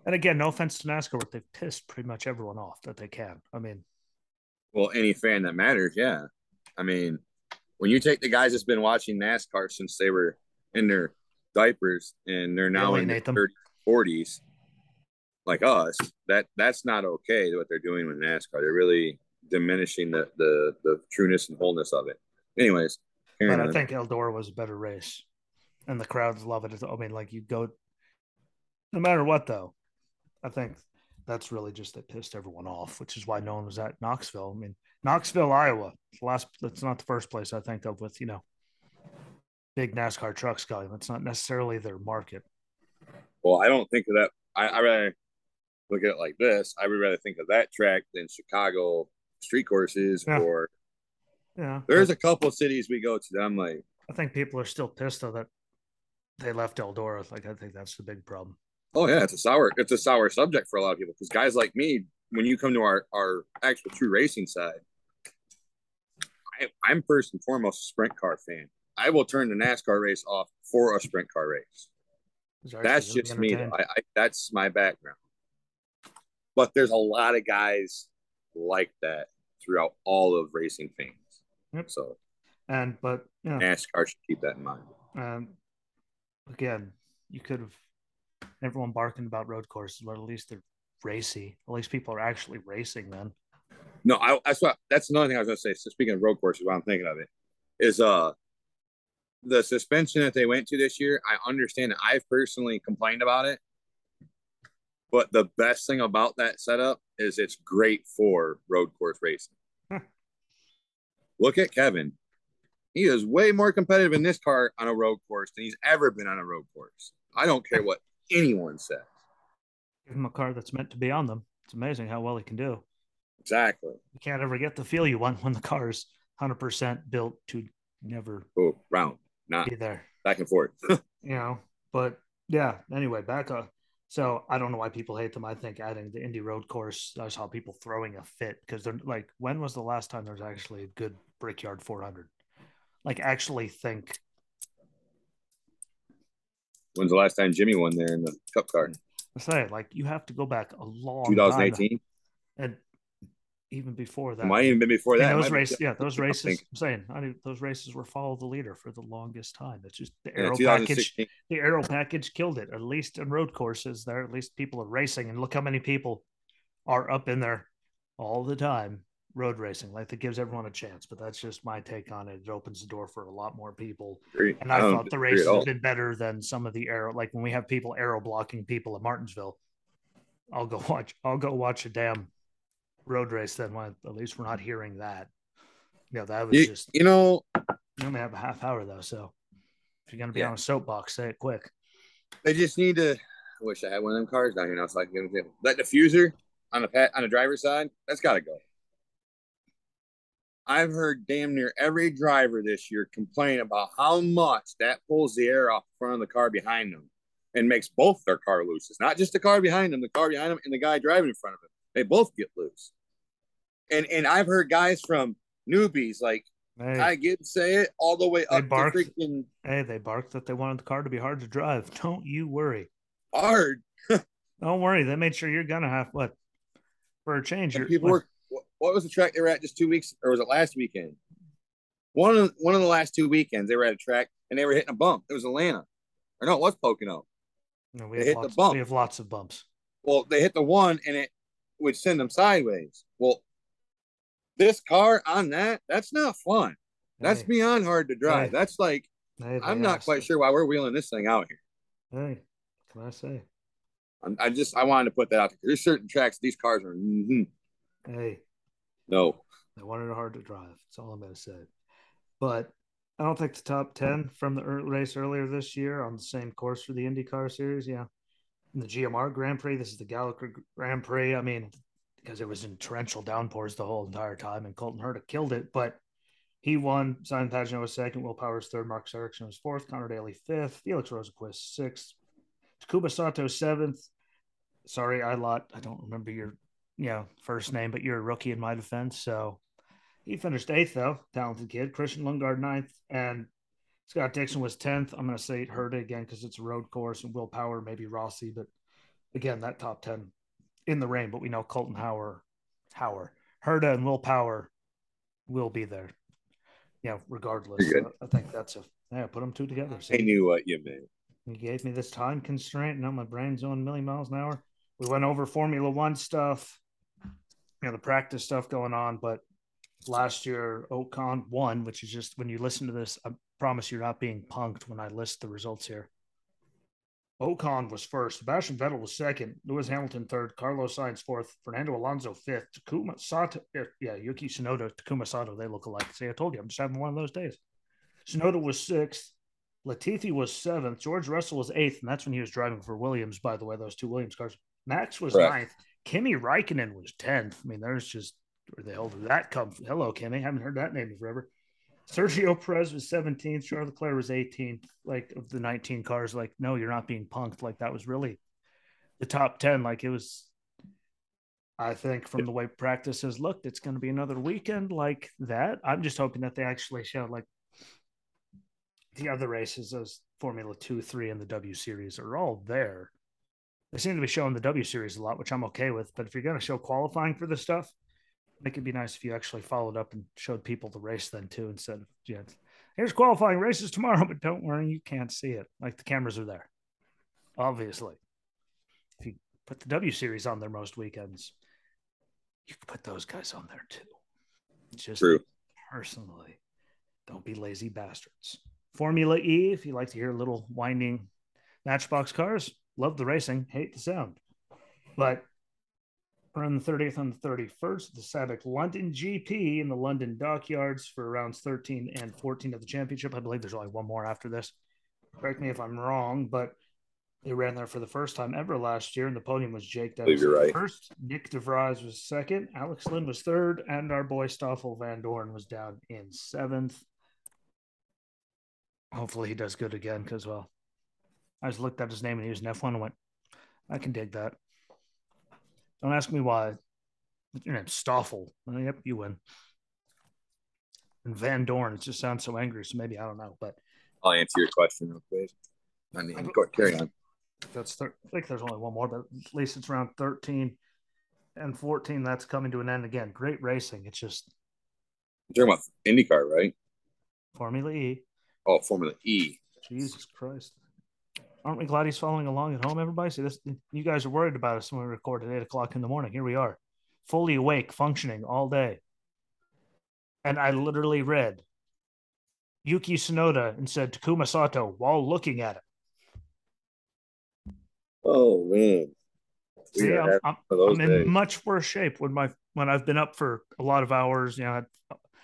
And again, no offense to NASCAR, but they've pissed pretty much everyone off that they can. I mean, well, any fan that matters, yeah. I mean, when you take the guys that's been watching NASCAR since they were in their diapers and they're now in their 30s, 40s, like us, that that's not okay what they're doing with NASCAR. They're really diminishing the the the trueness and wholeness of it. Anyways, but I think Eldora was a better race, and the crowds love it. I mean, like you go, no matter what though. I think that's really just that pissed everyone off, which is why no mm-hmm. one was at Knoxville. I mean, Knoxville, Iowa, last. That's not the first place I think of with you know big NASCAR trucks going. That's not necessarily their market. Well, I don't think of that. I, I rather look at it like this. I would rather think of that track than Chicago street courses Yeah. or Yeah, there's a couple cities we go to that I'm like, I think people are still pissed though that they left Eldora. Like I think that's the big problem. Oh yeah, it's a sour it's a sour subject for a lot of people because guys like me, when you come to our our actual true racing side, I, am first and foremost a sprint car fan. I will turn the NASCAR race off for a sprint car race. That's just me. I, I, that's my background. But there's a lot of guys like that throughout all of racing fans. Yep. So, and but yeah, NASCAR should keep that in mind. Um, again, you could have everyone barking about road courses, but at least they're racy. At least people are actually racing then. No, I, that's what that's another thing I was gonna say. So speaking of road courses, what I'm thinking of it is uh the suspension that they went to this year. I understand that I've personally complained about it, but the best thing about that setup is it's great for road course racing. Look at Kevin. He is way more competitive in this car on a road course than he's ever been on a road course. I don't care what anyone says. Give him a car that's meant to be on them. It's amazing how well he can do. Exactly. You can't ever get the feel you want when the car is 100% built to never oh, round, not be there. Back and forth. you know, but yeah, anyway, back up. So I don't know why people hate them. I think adding the Indy Road Course, I saw people throwing a fit because they're like, when was the last time there was actually a good Brickyard 400? Like, actually think. When's the last time Jimmy won there in the Cup car? I say, like, you have to go back a long 2018. And even before that. Might even been before that. those races, yeah, those races. I'm saying, I mean, those races were follow the leader for the longest time. It's just the aero yeah, package. The aero package killed it. At least in road courses, there at least people are racing, and look how many people are up in there all the time road racing. Like that gives everyone a chance. But that's just my take on it. It opens the door for a lot more people. Agreed. And I, I thought the races have been better than some of the aero. Like when we have people arrow blocking people at Martinsville. I'll go watch. I'll go watch a damn road race then when at least we're not hearing that. You know, that was you, just you know you only have a half hour though, so if you're gonna be yeah. on a soapbox, say it quick. They just need to I wish I had one of them cars down here now so I can get them. That diffuser on the pat on the driver's side, that's gotta go. I've heard damn near every driver this year complain about how much that pulls the air off the front of the car behind them and makes both their car loose. It's not just the car behind them, the car behind them and the guy driving in front of them. They both get loose and and I've heard guys from newbies like hey, I get say it all the way up barked, to freaking. Hey, they barked that they wanted the car to be hard to drive. Don't you worry. Hard. Don't worry. They made sure you're gonna have what for a change. people were. What was the track they were at just two weeks, or was it last weekend? One of one of the last two weekends, they were at a track and they were hitting a bump. It was Atlanta, or no, it was Pocono. No, we they hit lots, the bump. We have lots of bumps. Well, they hit the one and it would send them sideways. Well, this car on that, that's not fun. That's hey. beyond hard to drive. Hey. That's like hey, I'm not quite sure why we're wheeling this thing out here. Hey, can I say? I'm, i just I wanted to put that out there. There's certain tracks these cars are. Mm-hmm. Hey, no, they wanted it hard to drive. That's all I'm going to say. But I don't think the top ten from the race earlier this year on the same course for the IndyCar Series. Yeah, in the GMR Grand Prix. This is the Gallagher Grand Prix. I mean, because it was in torrential downpours the whole entire time, and Colton Herta killed it. But he won. Simon Pagenaud was second. Will Power's third. Mark Ericsson was fourth. Conor Daly fifth. Felix Rosenqvist sixth. Takuma Sato seventh. Sorry, I lot. I don't remember your you know first name, but you're a rookie in my defense. So he finished eighth though. Talented kid. Christian Lundgaard ninth, and Scott Dixon was tenth. I'm going to say it Herta again because it's a road course, and Will Power maybe Rossi, but again that top ten in the rain, but we know Colton Howard, Howard, Herta, and Will Power will be there. Yeah, regardless. I think that's a yeah. Put them two together. I knew what you meant. You gave me this time constraint. Now my brain's on a million miles an hour. We went over Formula One stuff, you know, the practice stuff going on. But last year, Ocon won, which is just when you listen to this, I promise you're not being punked when I list the results here. Ocon was first. Sebastian Vettel was second. Lewis Hamilton third. Carlos Sainz fourth. Fernando Alonso fifth. Takuma Sato. Er, yeah, Yuki Tsunoda, Takuma Sato. They look alike. See, I told you, I'm just having one of those days. Tsunoda was sixth. Latifi was seventh. George Russell was eighth, and that's when he was driving for Williams. By the way, those two Williams cars. Max was Correct. ninth. Kimi Raikkonen was tenth. I mean, there's just where the hell did that come from? Hello, Kimi. Haven't heard that name in forever. Sergio Perez was 17th. Charles Leclerc was 18th. Like of the 19 cars, like no, you're not being punked. Like that was really the top 10. Like it was. I think from the way practice has looked, it's going to be another weekend like that. I'm just hoping that they actually show like the other races, as Formula Two, Three, and the W Series are all there. They seem to be showing the W Series a lot, which I'm okay with. But if you're going to show qualifying for this stuff, I think it'd be nice if you actually followed up and showed people the race then too, instead of yeah, here's qualifying races tomorrow, but don't worry, you can't see it. Like the cameras are there, obviously. If you put the W Series on there most weekends, you can put those guys on there too. Just True. personally, don't be lazy bastards. Formula E, if you like to hear little winding matchbox cars, love the racing, hate the sound. But around the 30th and the 31st, the SABIC London GP in the London dockyards for rounds 13 and 14 of the championship. I believe there's only one more after this. Correct me if I'm wrong, but they ran there for the first time ever last year, and the podium was Jake Dennis right. first, Nyck de Vries was second, Alex Lynn was third, and our boy Stoffel Vandoorne was down in seventh. Hopefully he does good again because, well, I just looked at his name and he was an F1 and went, I can dig that. Don't ask me why. Your name's Stoffel. Well, yep, you win. And Vandoorne, it just sounds so angry. So maybe I don't know, but I'll answer your question real quick. I mean, go, carry on. That's thir- I think there's only one more, but at least it's around 13 and 14. That's coming to an end again. Great racing. It's just. You're talking about IndyCar, right? Formula E. Oh, Formula E. Jesus Christ. Aren't we glad he's following along at home, everybody? See, this you guys are worried about us when we record at eight o'clock in the morning. Here we are, fully awake, functioning all day. And I literally read Yuki Tsunoda and said Takuma Sato while looking at it. Oh man. See, I'm, I'm, I'm in much worse shape when my when I've been up for a lot of hours. You know, had,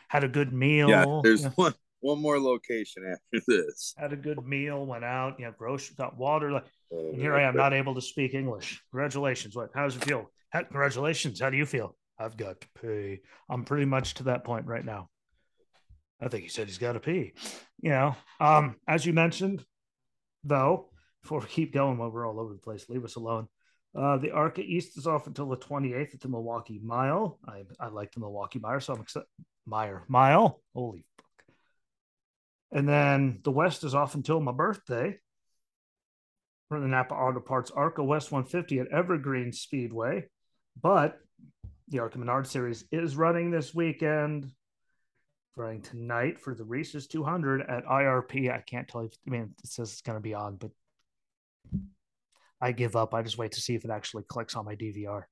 had a good meal. Yeah, there's you know. one one more location after this. Had a good meal, went out, you know, grocery, got water. Like, and here I am, not able to speak English. Congratulations. What? How does it feel? How, congratulations. How do you feel? I've got to pee. I'm pretty much to that point right now. I think he said he's got to pee. You know, um, as you mentioned, though, before we keep going while we're all over the place, leave us alone. Uh, the ARCA East is off until the 28th at the Milwaukee Mile. I, I like the Milwaukee Mile, so I'm excited. Meyer Mile. Holy and then the West is off until my birthday for the Napa Auto Parts ARCA West 150 at Evergreen Speedway. But the ARCA Menard Series is running this weekend, running tonight for the Reese's 200 at IRP. I can't tell you, I mean, it says it's going to be on, but I give up. I just wait to see if it actually clicks on my DVR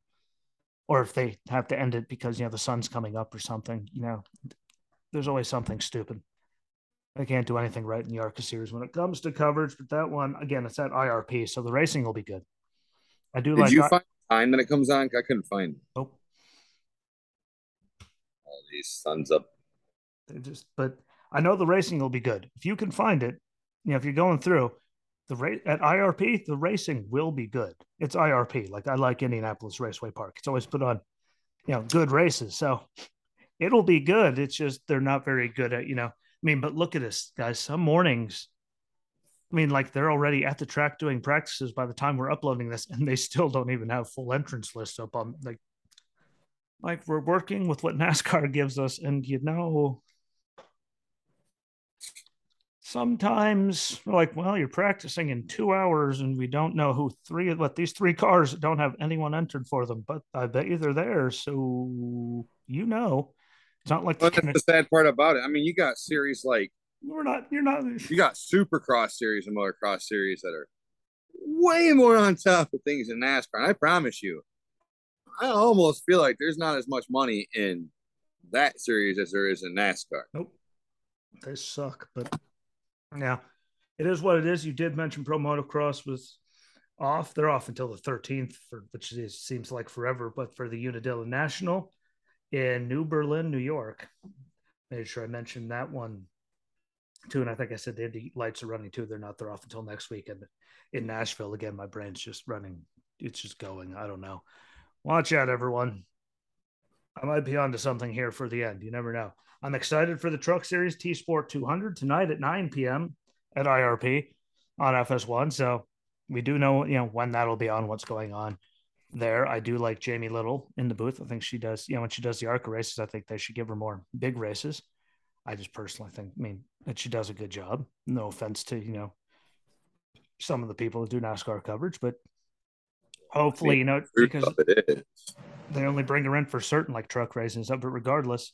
or if they have to end it because, you know, the sun's coming up or something. You know, there's always something stupid. I can't do anything right in the ARCA series when it comes to coverage, but that one again, it's at IRP, so the racing will be good. I do Did like. you I- find time that it comes on? I couldn't find. It. Nope. All these thumbs up. They just, but I know the racing will be good if you can find it. You know, if you're going through the race at IRP, the racing will be good. It's IRP. Like I like Indianapolis Raceway Park. It's always put on, you know, good races. So it'll be good. It's just they're not very good at you know I mean, but look at this, guys. Some mornings, I mean, like they're already at the track doing practices by the time we're uploading this, and they still don't even have full entrance lists up on like like we're working with what NASCAR gives us, and you know sometimes we're like, well, you're practicing in two hours, and we don't know who three what these three cars don't have anyone entered for them, but I bet you they're there, so you know. It's not like that's the sad part about it. I mean, you got series like we're not. You're not. You got Supercross series and motocross series that are way more on top of things in NASCAR. And I promise you, I almost feel like there's not as much money in that series as there is in NASCAR. Nope, they suck. But yeah, it is what it is. You did mention Pro Motocross was off. They're off until the 13th, for which is, seems like forever. But for the Unadilla National, in New Berlin, New York. Made sure I mentioned that one too. And I think I said the Indy lights are running too. They're not, they're off until next week. And in Nashville, again, my brain's just running. It's just going. I don't know. Watch out, everyone. I might be onto something here for the end. You never know. I'm excited for the Truck Series T Sport 200 tonight at 9 p.m. at IRP on FS1. So we do know, you know, when that'll be on, what's going on there. I do like Jamie Little in the booth. I think she does, you know, when she does the ARCA races, I think they should give her more big races. I just personally think, I mean, that she does a good job. No offense to, you know, some of the people that do NASCAR coverage, but hopefully, you know, because they only bring her in for certain like truck races and stuff, but regardless,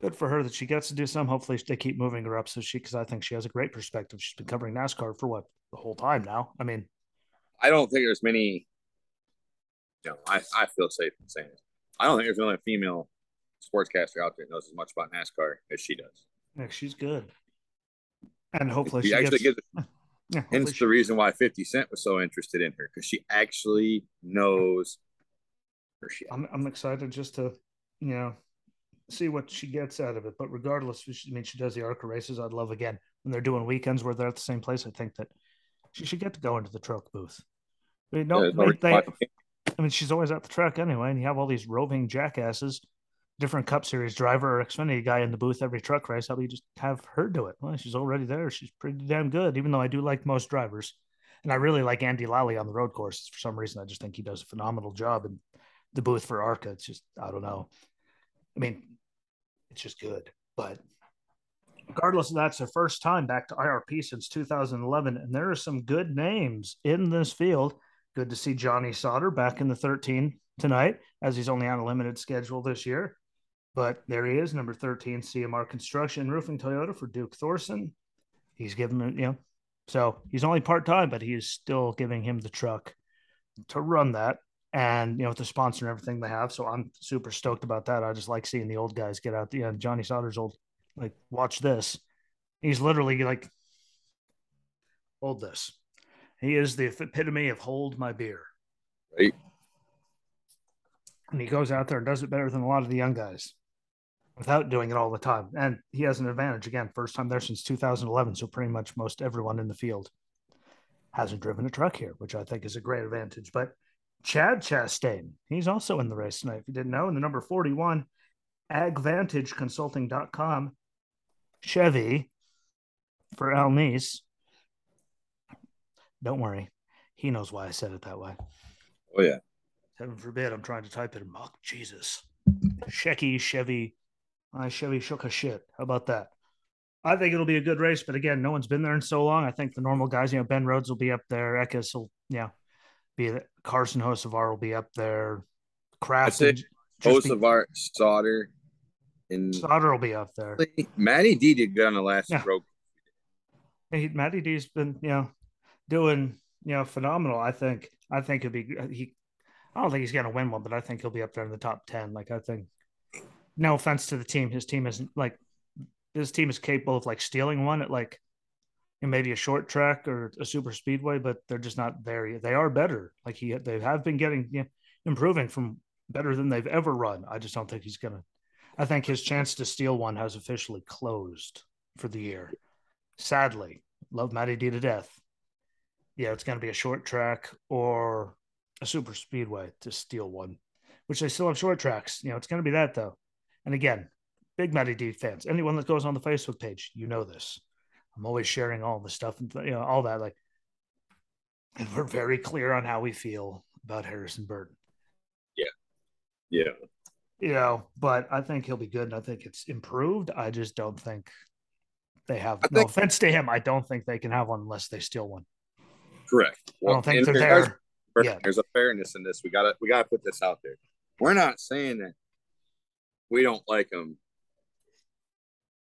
good for her that she gets to do some. Hopefully, they keep moving her up so she, because I think she has a great perspective. She's been covering NASCAR for what the whole time now. I mean, I don't think there's many. You know, I, I feel safe in saying this. I don't think there's only a female sportscaster out there knows as much about NASCAR as she does. Yeah, she's good, and hopefully she, she actually gets, gives. Yeah, hence she, the reason why Fifty Cent was so interested in her because she actually knows her shit. I'm I'm excited just to you know see what she gets out of it. But regardless, I mean, she does the ARCA races. I'd love again when they're doing weekends where they're at the same place. I think that she should get to go into the truck booth. I mean, no, yeah, they, I mean, she's always at the track anyway, and you have all these roving jackasses, different Cup Series driver or Xfinity guy in the booth every truck race. How about you just have her do it? Well, she's already there. She's pretty damn good, even though I do like most drivers. And I really like Andy Lally on the road courses. For some reason, I just think he does a phenomenal job in the booth for ARCA. It's just, I don't know. I mean, it's just good. But regardless of that, it's their first time back to IRP since 2011. And there are some good names in this field. Good to see Johnny Sauter back in the 13 tonight, as he's only on a limited schedule this year. But there he is, number 13, CMR Construction Roofing Toyota for Duke Thorson. He's given it, you know, so he's only part time, but he is still giving him the truck to run that and you know with the sponsor and everything they have. So I'm super stoked about that. I just like seeing the old guys get out. The yeah, Johnny Sauter's old. Like, watch this. He's literally like, hold this. He is the epitome of hold my beer. Right. And he goes out there and does it better than a lot of the young guys without doing it all the time. And he has an advantage again, first time there since 2011. So pretty much most everyone in the field hasn't driven a truck here, which I think is a great advantage. But Chad Chastain, he's also in the race tonight. If you didn't know, in the number 41, agvantageconsulting.com, Chevy for Al Niece. Don't worry. He knows why I said it that way. Oh, yeah. Heaven forbid I'm trying to type it in mock. Jesus. Shecky, Chevy. I Chevy shook a shit. How about that? I think it'll be a good race, but again, no one's been there in so long. I think the normal guys, you know, Ben Rhodes will be up there. Eckes will, yeah, be Carson Hocevar will be up there. Kraft, Hocevar, Sauter, and Sauter will be up there. Matty D did good on the last yeah. rope. Hey, Matty D's been, you know, doing, you know, phenomenal. I think. I think he'll be. He. I don't think he's going to win one, but I think he'll be up there in the top ten. Like I think. No offense to the team, his team isn't like. His team is capable of like stealing one at like maybe a short track or a super speedway, but they're just not there yet. They are better. Like he, they have been getting, you know, improving from better than they've ever run. I just don't think he's gonna. I think his chance to steal one has officially closed for the year. Sadly, love Matty D to death. Yeah, it's gonna be a short track or a super speedway to steal one, which they still have short tracks. You know, it's gonna be that though. And again, big Matty D fans. Anyone that goes on the Facebook page, you know this. I'm always sharing all the stuff and you know all that. Like, and we're very clear on how we feel about Harrison Burton. Yeah, yeah. You know, but I think he'll be good, and I think it's improved. I just don't think they have. I no think, offense to him, I don't think they can have one unless they steal one. Correct. Well, I don't think they're there. Yeah. There's a fairness in this. We got to we got to put this out there. We're not saying that we don't like him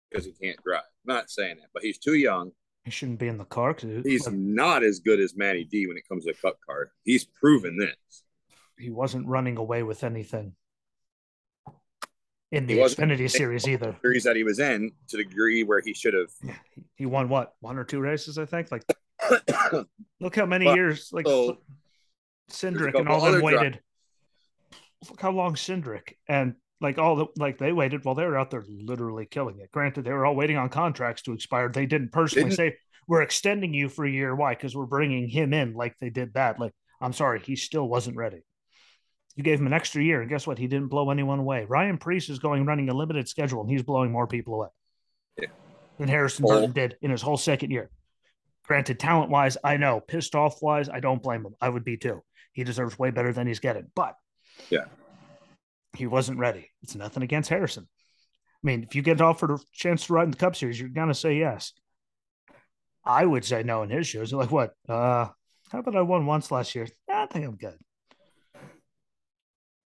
because he can't drive. I'm not saying that, but he's too young. He shouldn't be in the car because he's like, not as good as Matty D when it comes to a cup car. He's proven this. He wasn't running away with anything in the Xfinity series either. Series that he was in to the degree where he should have. Yeah, he won what one or two races, I think. Like, look how many but, years like so, Cindric and all them waited. Look how long Cindric and like all the like they waited while they were out there literally killing it. Granted, they were all waiting on contracts to expire. They didn't personally didn't, say we're extending you for a year. Why? Because we're bringing him in like they did that. Like I'm sorry, he still wasn't ready. You gave him an extra year, and guess what? He didn't blow anyone away. Ryan Preece is going running a limited schedule, and he's blowing more people away yeah. than Harrison. Burton did in his whole second year. Granted, talent wise, I know. Pissed off wise, I don't blame him. I would be too. He deserves way better than he's getting, but yeah, he wasn't ready. It's nothing against Harrison. I mean, if you get offered a chance to ride in the Cup Series, you're gonna say yes. I would say no in his shoes. Like what? Uh, how about I won once last year? I think I'm good.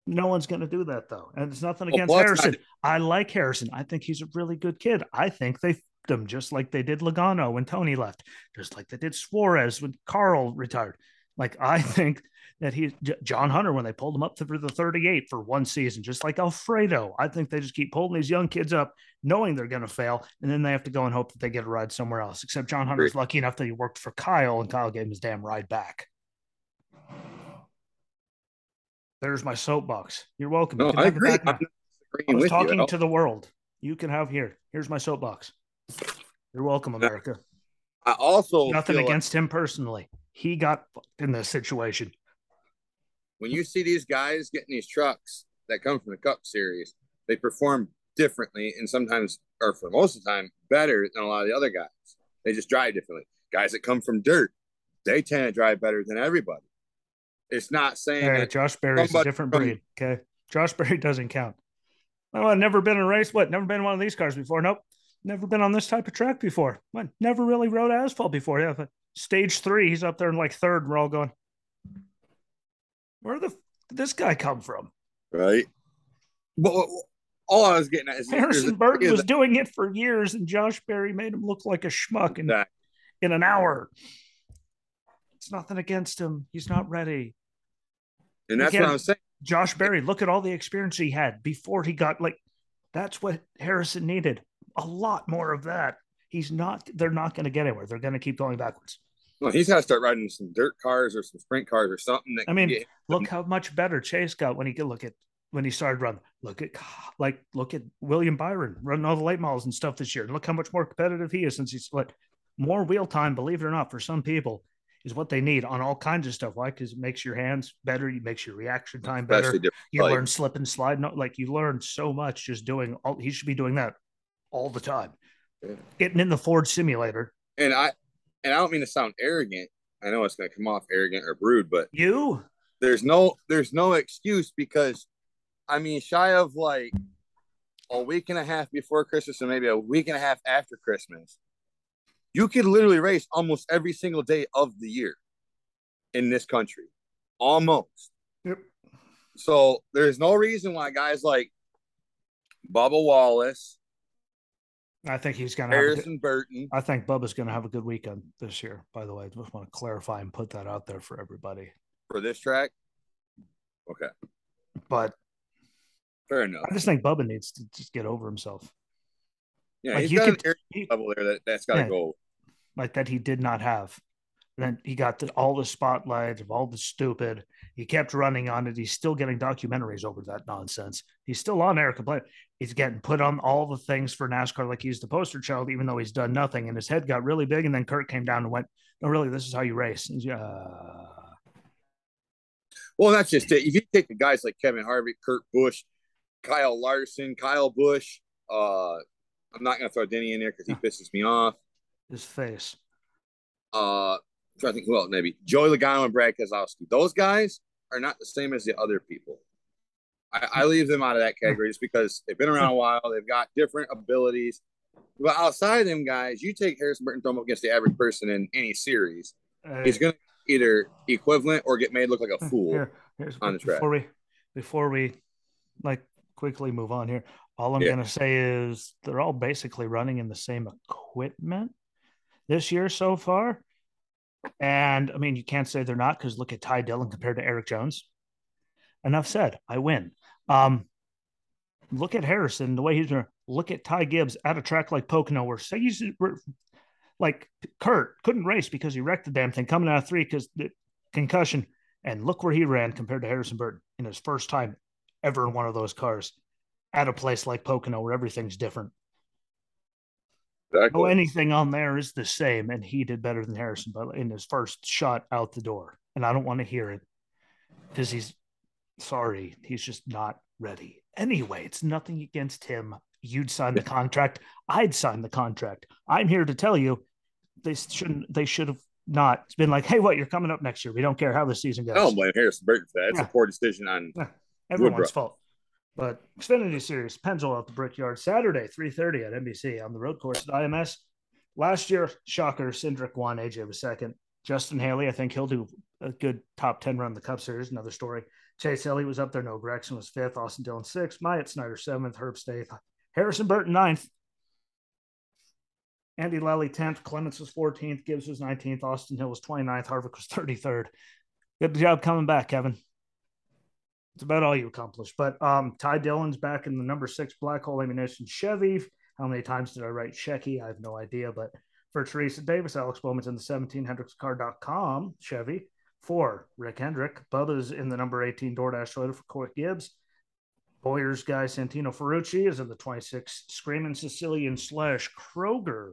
No one's going to do that though, and it's nothing against well, Harrison. Not... I like Harrison. I think he's a really good kid. I think they them just like they did Logano when Tony left, just like they did Suarez when Carl retired. Like I think that he John Hunter when they pulled him up for the 38 for one season, just like Alfredo. I think they just keep pulling these young kids up, knowing they're going to fail, and then they have to go and hope that they get a ride somewhere else. Except John Hunter's lucky enough that he worked for Kyle, and Kyle gave him his damn ride back. There's my soapbox. You're welcome. No, you I agree. I was talking to the world. You can have here. Here's my soapbox. You're welcome, America. I also nothing against like, him personally. He got in this situation. When you see these guys getting these trucks that come from the Cup Series, they perform differently and sometimes, or for most of the time, better than a lot of the other guys. They just drive differently. Guys that come from dirt, they tend to drive better than everybody. It's not saying hey, that Josh Berry's a different breed. Okay. Josh Berry doesn't count. Oh, I've never been in a race. What? Never been in one of these cars before. Nope. Never been on this type of track before. What? Never really rode asphalt before. Yeah. But stage three, he's up there in like third. We're all going, where the did this guy come from? Right. But all I was getting at is Harrison Burton was doing it for years, and Josh Berry made him look like a schmuck in, exactly. in an hour. It's nothing against him. He's not ready. And that's Again, what I'm saying. Josh Berry, look at all the experience he had before he got like that's what Harrison needed. A lot more of that. He's not, they're not going to get anywhere. They're going to keep going backwards. Well, he's got to start riding some dirt cars or some sprint cars or something. I mean, look how much better Chase got when he could look at when he started running. Look at like look at William Byron running all the late models and stuff this year. And look how much more competitive he is since he's like more wheel time. Believe it or not, for some people, is what they need on all kinds of stuff. Why? Because it makes your hands better. It makes your reaction time better. You learn slip and slide. No, like you learn so much just doing all. He should be doing that all the time. Yeah. Getting in the Ford simulator. And I and I don't mean to sound arrogant. I know it's going to come off arrogant or rude, but you there's no there's no excuse because I mean shy of like a week and a half before Christmas and maybe a week and a half after Christmas, you could literally race almost every single day of the year in this country. Almost. Yep. So there's no reason why guys like Bubba Wallace, I think he's going to Harrison good, Burton. I think Bubba's going to have a good weekend this year. By the way, I just want to clarify and put that out there for everybody for this track. Okay, but fair enough. I just think Bubba needs to just get over himself. Yeah, like he's got could, an level there that that's got to yeah, go. Like that, he did not have. And then he got the, all the spotlights of all the stupid. He kept running on it. He's still getting documentaries over that nonsense. He's still on air complaining. He's getting put on all the things for NASCAR like he's the poster child, even though he's done nothing. And his head got really big. And then Kurt came down and went, "No, really, this is how you race." Uh... Well, that's just it. If you take the guys like Kevin Harvick, Kurt Busch, Kyle Larson, Kyle Busch, uh, I'm not going to throw Denny in there because he pisses me off. His face. Uh, I think who else maybe Joey Logano and Brad Keselowski. Those guys are not the same as the other people. I, I leave them out of that category just because they've been around a while. They've got different abilities. But outside of them guys, you take Harrison Burton, throw him against the average person in any series, uh, he's going to either equivalent or get made look like a fool here, on the track. Before we, before we, like quickly move on here, all I'm yeah. going to say is they're all basically running in the same equipment this year so far. And I mean, you can't say they're not because look at Ty Dillon compared to Erik Jones. Enough said. I win. Um, look at Harrison, the way he's to look at Ty Gibbs at a track like Pocono, where say he's like Kurt couldn't race because he wrecked the damn thing coming out of three because the concussion. And look where he ran compared to Harrison Burton in his first time ever in one of those cars at a place like Pocono where everything's different. Exactly. Oh, anything on there is the same, and he did better than Harrison, but in his first shot out the door, and I don't want to hear it because he's Sorry, he's just not ready. Anyway, it's nothing against him. You'd sign the contract. I'd sign the contract. I'm here to tell you they shouldn't they should have not it's been like, hey, what, you're coming up next year. We don't care how the season goes. I don't blame Harrison Burton for that. It's yeah. a poor decision on yeah. everyone's Woodruff. fault. But Xfinity Series, Pennzoil at the Brickyard, Saturday, 3.30 at NBC on the road course at IMS. Last year, shocker, Cindric won, AJ was second. Justin Haley, I think he'll do a good top 10 run the Cup Series, another story. Chase Elliott was up there. Noah Gragson was fifth. Austin Dillon sixth. Myatt Snyder seventh. Herbst eighth. Harrison Burton ninth. Andy Lally 10th. Clements was 14th. Gibbs was 19th. Austin Hill was 29th. Harvick was 33rd. Good job coming back, Kevin. It's about all you accomplished. But um, Ty Dillon's back in the number six Black Hole Ammunition Chevy. How many times did I write Shecky? I have no idea. But for Teresa Davis, Alex Bowman's in the 17hendrickscar.com Chevy. For Rick Hendrick. Bubba's in the number 18 DoorDash Toyota for Court Gibbs. Boyer's guy Santino Ferrucci is in the 26 Screaming Sicilian slash Kroger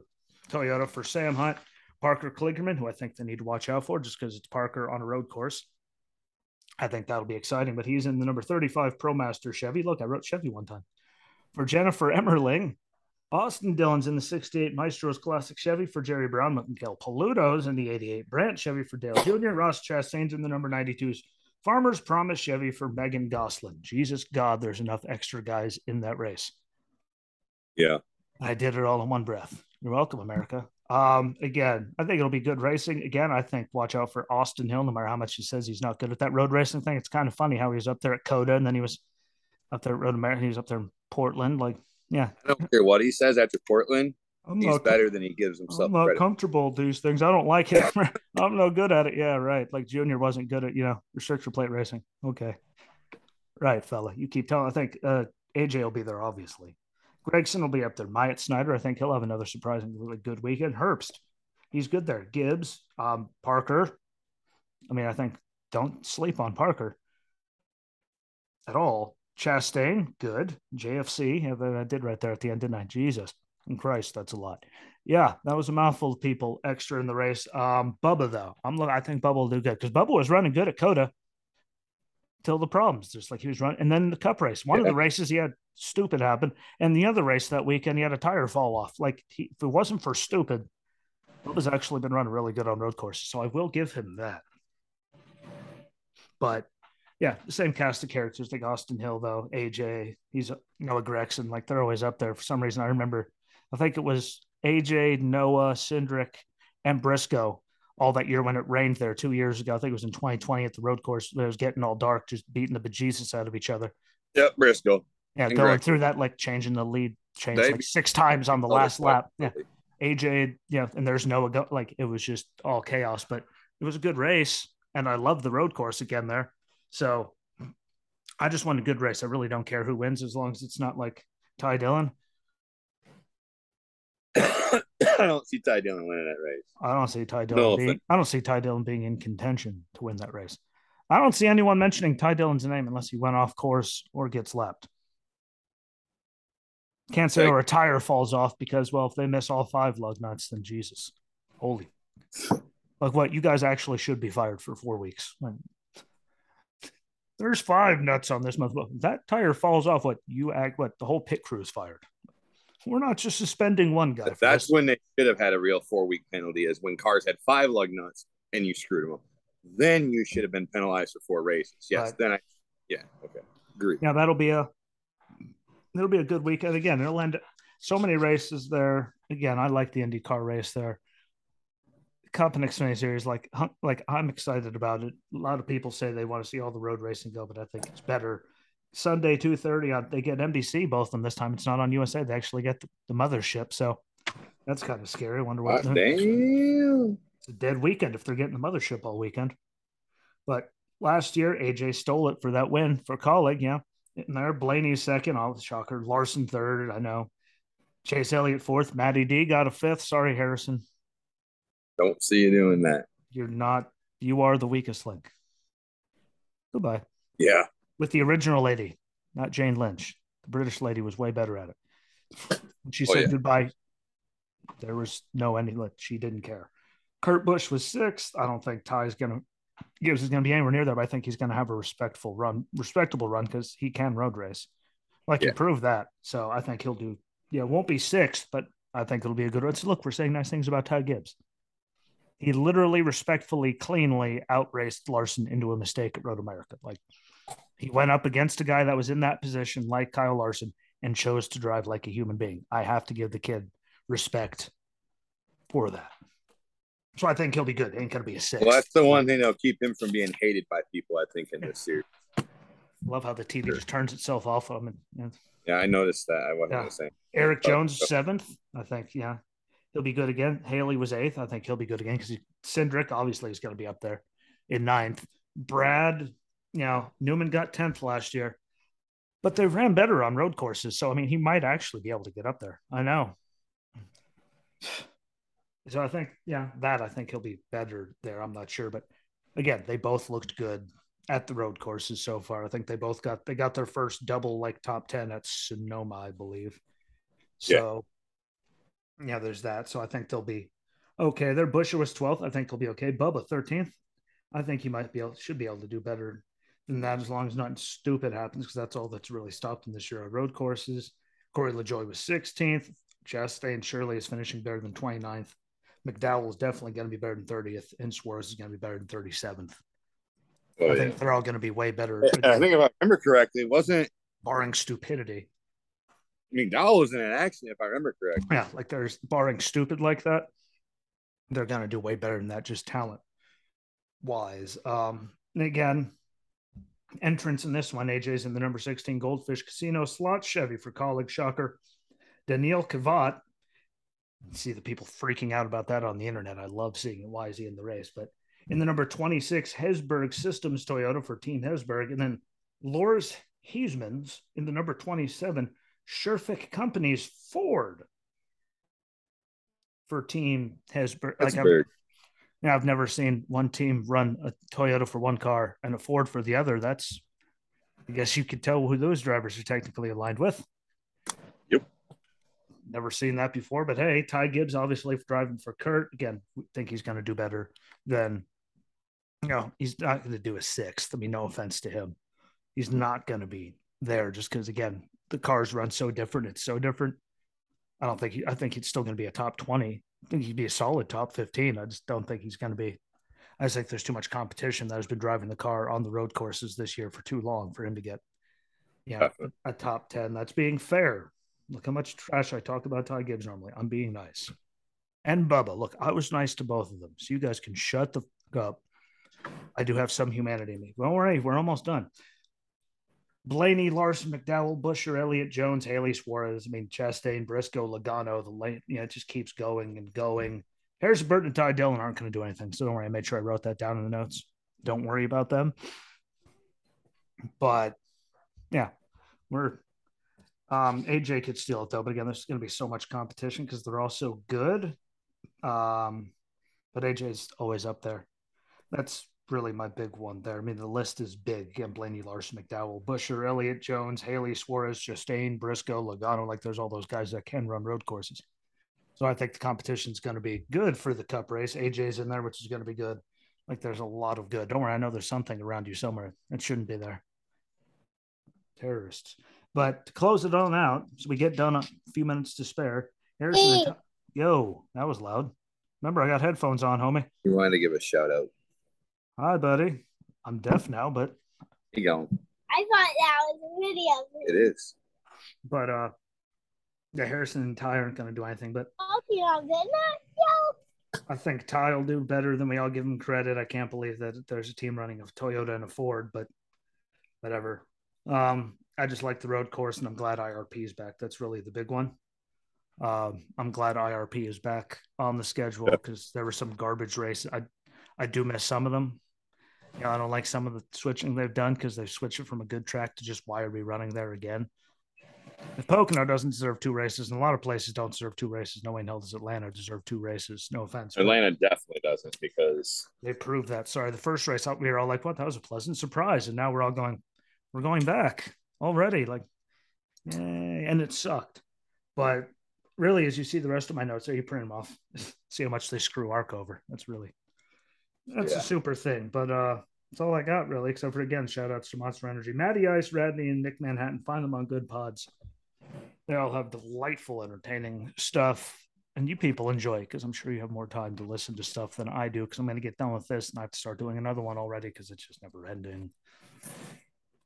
Toyota for Sam Hunt. Parker Kligerman, who I think they need to watch out for just because it's Parker on a road course. I think that'll be exciting, but he's in the number 35 ProMaster Chevy. Look, I wrote Chevy one time. For Jennifer Emmerling, Austin Dillon's in the 68 Maestros Classic Chevy for Jerry Brown. Miguel Paludo's in the 88 Brandt Chevy for Dale Jr. Ross Chastain's in the number 92's Farmer's Promise Chevy for Megan Goslin. Jesus God, there's enough extra guys in that race. Yeah. I did it all in one breath. You're welcome, America. Um, again, I think it'll be good racing. Again, I think watch out for Austin Hill, no matter how much he says he's not good at that road racing thing. It's kind of funny how he was up there at COTA and then he was up there at Road America. He was up there in Portland. Like, yeah. I don't care what he says after Portland. I'm he's better than he gives himself. I'm not credit. comfortable with these things. I don't like it. I'm no good at it. Yeah, right. Like Junior wasn't good at, you know, restriction plate racing. Okay. Right, fella. You keep telling I think uh AJ will be there, obviously. Gragson will be up there. Myatt Snyder, I think he'll have another surprisingly good weekend. Herbst, he's good there. Gibbs, um, Parker. I mean, I think don't sleep on Parker at all. Chastain, good. JFC, yeah, I did right there at the end, didn't I? Jesus and Christ, that's a lot. Yeah, that was a mouthful of people extra in the race. Um, Bubba though, I'm looking. I think Bubba will do good because Bubba was running good at COTA till the problems. Just like he was running, and then the Cup race. One yeah. of the races he had stupid happened. and the other race that weekend he had a tire fall off. Like he, if it wasn't for stupid, Bubba's actually been running really good on road courses, so I will give him that. But yeah, same cast of characters like Austin Hill though, AJ, he's Noah Gragson, like they're always up there for some reason. I remember, I think it was AJ, Noah, Cindric, and Briscoe all that year when it rained there two years ago. I think it was in 2020 at the road course. It was getting all dark, just beating the bejesus out of each other. Yep, Briscoe. Yeah, going through that, like changing the lead, changed like six times on the oh, last lap. Yeah. AJ, yeah, and there's no like it was just all chaos, but it was a good race, and I love the road course again there. So I just want a good race. I really don't care who wins as long as it's not like Ty Dillon. I don't see Ty Dillon winning that race. I don't see Ty Dillon. No being, I don't see Ty Dillon being in contention to win that race. I don't see anyone mentioning Ty Dillon's name unless he went off course or gets lapped. Can't say or a tire falls off because, well, if they miss all five lug nuts, then Jesus, holy, like what you guys actually should be fired for four weeks. There's five nuts on this month. That tire falls off. What you act? What the whole pit crew is fired. We're not just suspending one guy. That's when they should have had a real four week penalty. Is when cars had five lug nuts and you screwed them up. Then you should have been penalized for four races. Yes. Right. Then I. Yeah. Okay. Agree. Yeah, that'll be a. It'll be a good weekend. Again, it'll end. So many races there. Again, I like the IndyCar race there. Cup and Xfinity Series, like like I'm excited about it. A lot of people say they want to see all the road racing go, but I think it's better Sunday, 2.30 uh, They get NBC, both of them this time. It's not on USA. They actually get the, the mothership. So that's kind of scary. I wonder what. Ah, damn. It's a dead weekend if they're getting the mothership all weekend. But last year, AJ stole it for that win for Kaulig. Yeah. And there, Blaney second. Oh, shocker. Larson third. I know. Chase Elliott fourth. Matty D got a fifth. Sorry, Harrison. Don't see you doing that. You're not. You are the weakest link. Goodbye. Yeah with the original lady, not Jane Lynch. The British lady was way better at it. When she oh, said yeah. goodbye, there was no ending. She didn't care. Kurt Busch was sixth. I don't think Ty's going to Gibbs is going to be anywhere near there, but I think he's going to have a respectful run, respectable run because he can road race. Like yeah. he proved that. So I think he'll do. Yeah, won't be sixth, but I think it'll be a good run. So look, we're saying nice things about Ty Gibbs. He literally, respectfully, cleanly outraced Larson into a mistake at Road America. Like he went up against a guy that was in that position, like Kyle Larson, and chose to drive like a human being. I have to give the kid respect for that. So I think he'll be good. Ain't gonna be a six. Well, that's the one thing that'll keep him from being hated by people. I think in this series. Love how the TV just turns itself off of him. And, yeah. I noticed that. I wasn't yeah. saying. Erik Jones seventh. I think. Yeah, he'll be good again. Haley was eighth. I think he'll be good again because Cindric obviously is going to be up there in ninth. Brad, you know, Newman got tenth last year, but they ran better on road courses. So I mean, he might actually be able to get up there. I know. So I think, yeah, that I think he'll be better there. I'm not sure, but again, they both looked good at the road courses so far. I think they both got they got their first double like top ten at Sonoma, I believe. So yeah, yeah there's that. So I think they'll be okay. Their Buescher was 12th. I think he'll be okay. Bubba 13th. I think he might be able should be able to do better than that as long as nothing stupid happens, because that's all that's really stopped him this year on road courses. Corey LaJoie was 16th. Chastain Shirley is finishing better than 29th. McDowell is definitely going to be better than 30th, and Suarez is going to be better than 37th. Oh, I yeah. think they're all going to be way better. I think if I remember correctly, it wasn't barring stupidity. McDowell was in an accident, if I remember correctly. Yeah, like there's barring stupid like that, they're going to do way better than that, just talent wise. Um, and again, entrance in this one, AJ's in the number 16 Goldfish Casino slot Chevy for Kaulig Shocker. Daniil Kvyat see the people freaking out about that on the internet. I love seeing it. Why is he in the race? But in hmm. the number 26, Hezeberg Systems Toyota for Team Hezeberg. And then Loris Hezemans in the number 27, Sherfick Companies Ford for Team Hezeberg. Like I've, I've never seen one team run a Toyota for one car and a Ford for the other. That's, I guess you could tell who those drivers are technically aligned with. Never seen that before, but hey, Ty Gibbs obviously driving for Kurt again. Think he's going to do better than, you know, he's not going to do a sixth. I mean, no offense to him, he's not going to be there just because again the cars run so different. It's so different. I don't think he, I think he's still going to be a top twenty. I think he'd be a solid top fifteen. I just don't think he's going to be. I just think there's too much competition that has been driving the car on the road courses this year for too long for him to get, yeah, uh, a, a top ten. That's being fair. Look how much trash I talk about Ty Gibbs normally. I'm being nice. And Bubba, look, I was nice to both of them. So you guys can shut the fuck up. I do have some humanity in me. Don't worry, we're almost done. Blaney, Larson, McDowell, Buescher, Elliott, Jones, Haley, Suarez. I mean, Chastain, Briscoe, Logano. The late, you know, it just keeps going and going. Harrison Burton and Ty Dillon aren't going to do anything. So don't worry. I made sure I wrote that down in the notes. Don't worry about them. But yeah, we're um, AJ could steal it though, but again, there's going to be so much competition because they're all so good. Um, but AJ's always up there. That's really my big one there. I mean, the list is big. Again, Blaney, Larson, McDowell, Buescher, Elliott, Jones, Haley, Suarez, Chastain, Briscoe, Logano. Like there's all those guys that can run road courses. So I think the competition is going to be good for the cup race. AJ's in there, which is going to be good. Like there's a lot of good. Don't worry, I know there's something around you somewhere. It shouldn't be there. Terrorists. But to close it on out, so we get done a few minutes to spare. Harrison, hey. yo, that was loud. Remember, I got headphones on, homie. You wanted to give a shout out. Hi, buddy. I'm deaf now, but you go. I thought that was a video. It is. But uh, yeah, Harrison and Ty aren't going to do anything. But I think Ty will do better than we all give him credit. I can't believe that there's a team running a Toyota and a Ford, but whatever. Um, I just like the road course, and I'm glad IRP is back. That's really the big one. Um, I'm glad IRP is back on the schedule because there were some garbage races. I I do miss some of them. You know, I don't like some of the switching they've done because they've switched it from a good track to just why are we running there again? If Pocono doesn't deserve two races, and a lot of places don't deserve two races, no way in hell does Atlanta deserve two races. No offense. Atlanta definitely doesn't because they proved that. Sorry, the first race we were all like, "What? That was a pleasant surprise," and now we're all going, "We're going back." already. Like, and it sucked. But really, as you see the rest of my notes there, you print them off. see how much they screw ARC over. That's really That's yeah. a super thing. But uh that's all I got really, except for again, shout outs to Monster Energy. Matty Ice, Radney, and Nick Manhattan. Find them on good pods. They all have delightful, entertaining stuff. And you people enjoy because I'm sure you have more time to listen to stuff than I do because I'm going to get done with this and I have to start doing another one already because it's just never ending.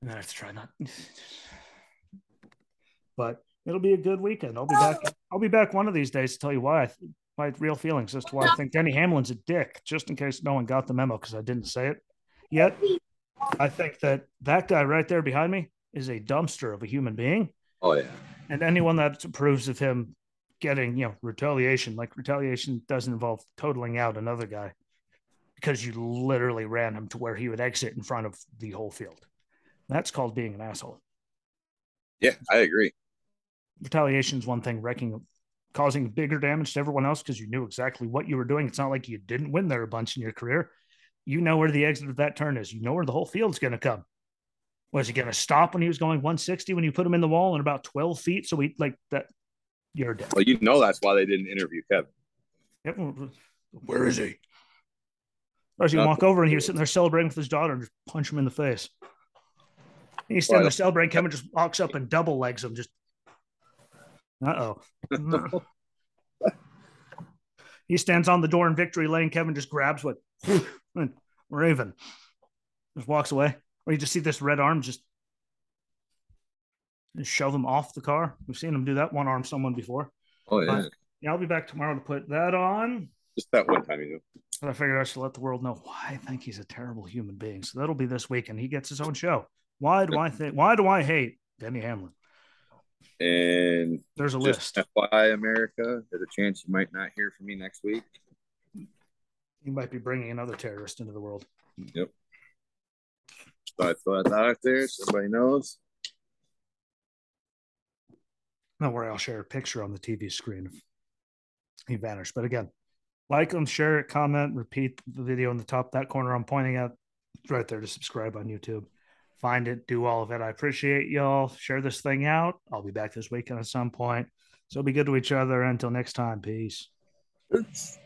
And I have to try not. but it'll be a good weekend. I'll be back. I'll be back one of these days to tell you why I, my real feelings as to why I think Denny Hamlin's a dick. Just in case no one got the memo because I didn't say it yet. I think that that guy right there behind me is a dumpster of a human being. Oh yeah. And anyone that approves of him getting, you know, retaliation, like retaliation doesn't involve totaling out another guy because you literally ran him to where he would exit in front of the whole field. That's called being an asshole. Yeah, I agree. Retaliation is one thing, wrecking, causing bigger damage to everyone else because you knew exactly what you were doing. It's not like you didn't win there a bunch in your career. You know where the exit of that turn is. You know where the whole field's going to come. Was he going to stop when he was going 160 when you put him in the wall in about 12 feet? So we like that. You're dead. Well, you know that's why they didn't interview Kevin. Yep. Where is he? Or as you walk over and he was sitting there celebrating with his daughter and just punch him in the face. He's standing there celebrating. Kevin just walks up and double legs him. Just, uh oh. he stands on the door in victory lane. Kevin just grabs what Raven just walks away. Or you just see this red arm just, just shove him off the car. We've seen him do that one arm someone before. Oh yeah. But, yeah, I'll be back tomorrow to put that on. Just that one time, you know. But I figured I should let the world know why I think he's a terrible human being. So that'll be this week, and he gets his own show. Why do I think? Why do I hate Denny Hamlin? And there's a list. FYI, America, there's a chance you might not hear from me next week. You might be bringing another terrorist into the world. Yep. So I throw that out there Somebody knows. Don't worry, I'll share a picture on the TV screen. He vanished. But again, like them, share it, comment, repeat the video in the top that corner I'm pointing at. It's right there to subscribe on YouTube. Find it, do all of it. I appreciate y'all. Share this thing out. I'll be back this weekend at some point. So be good to each other. Until next time, peace. Peace.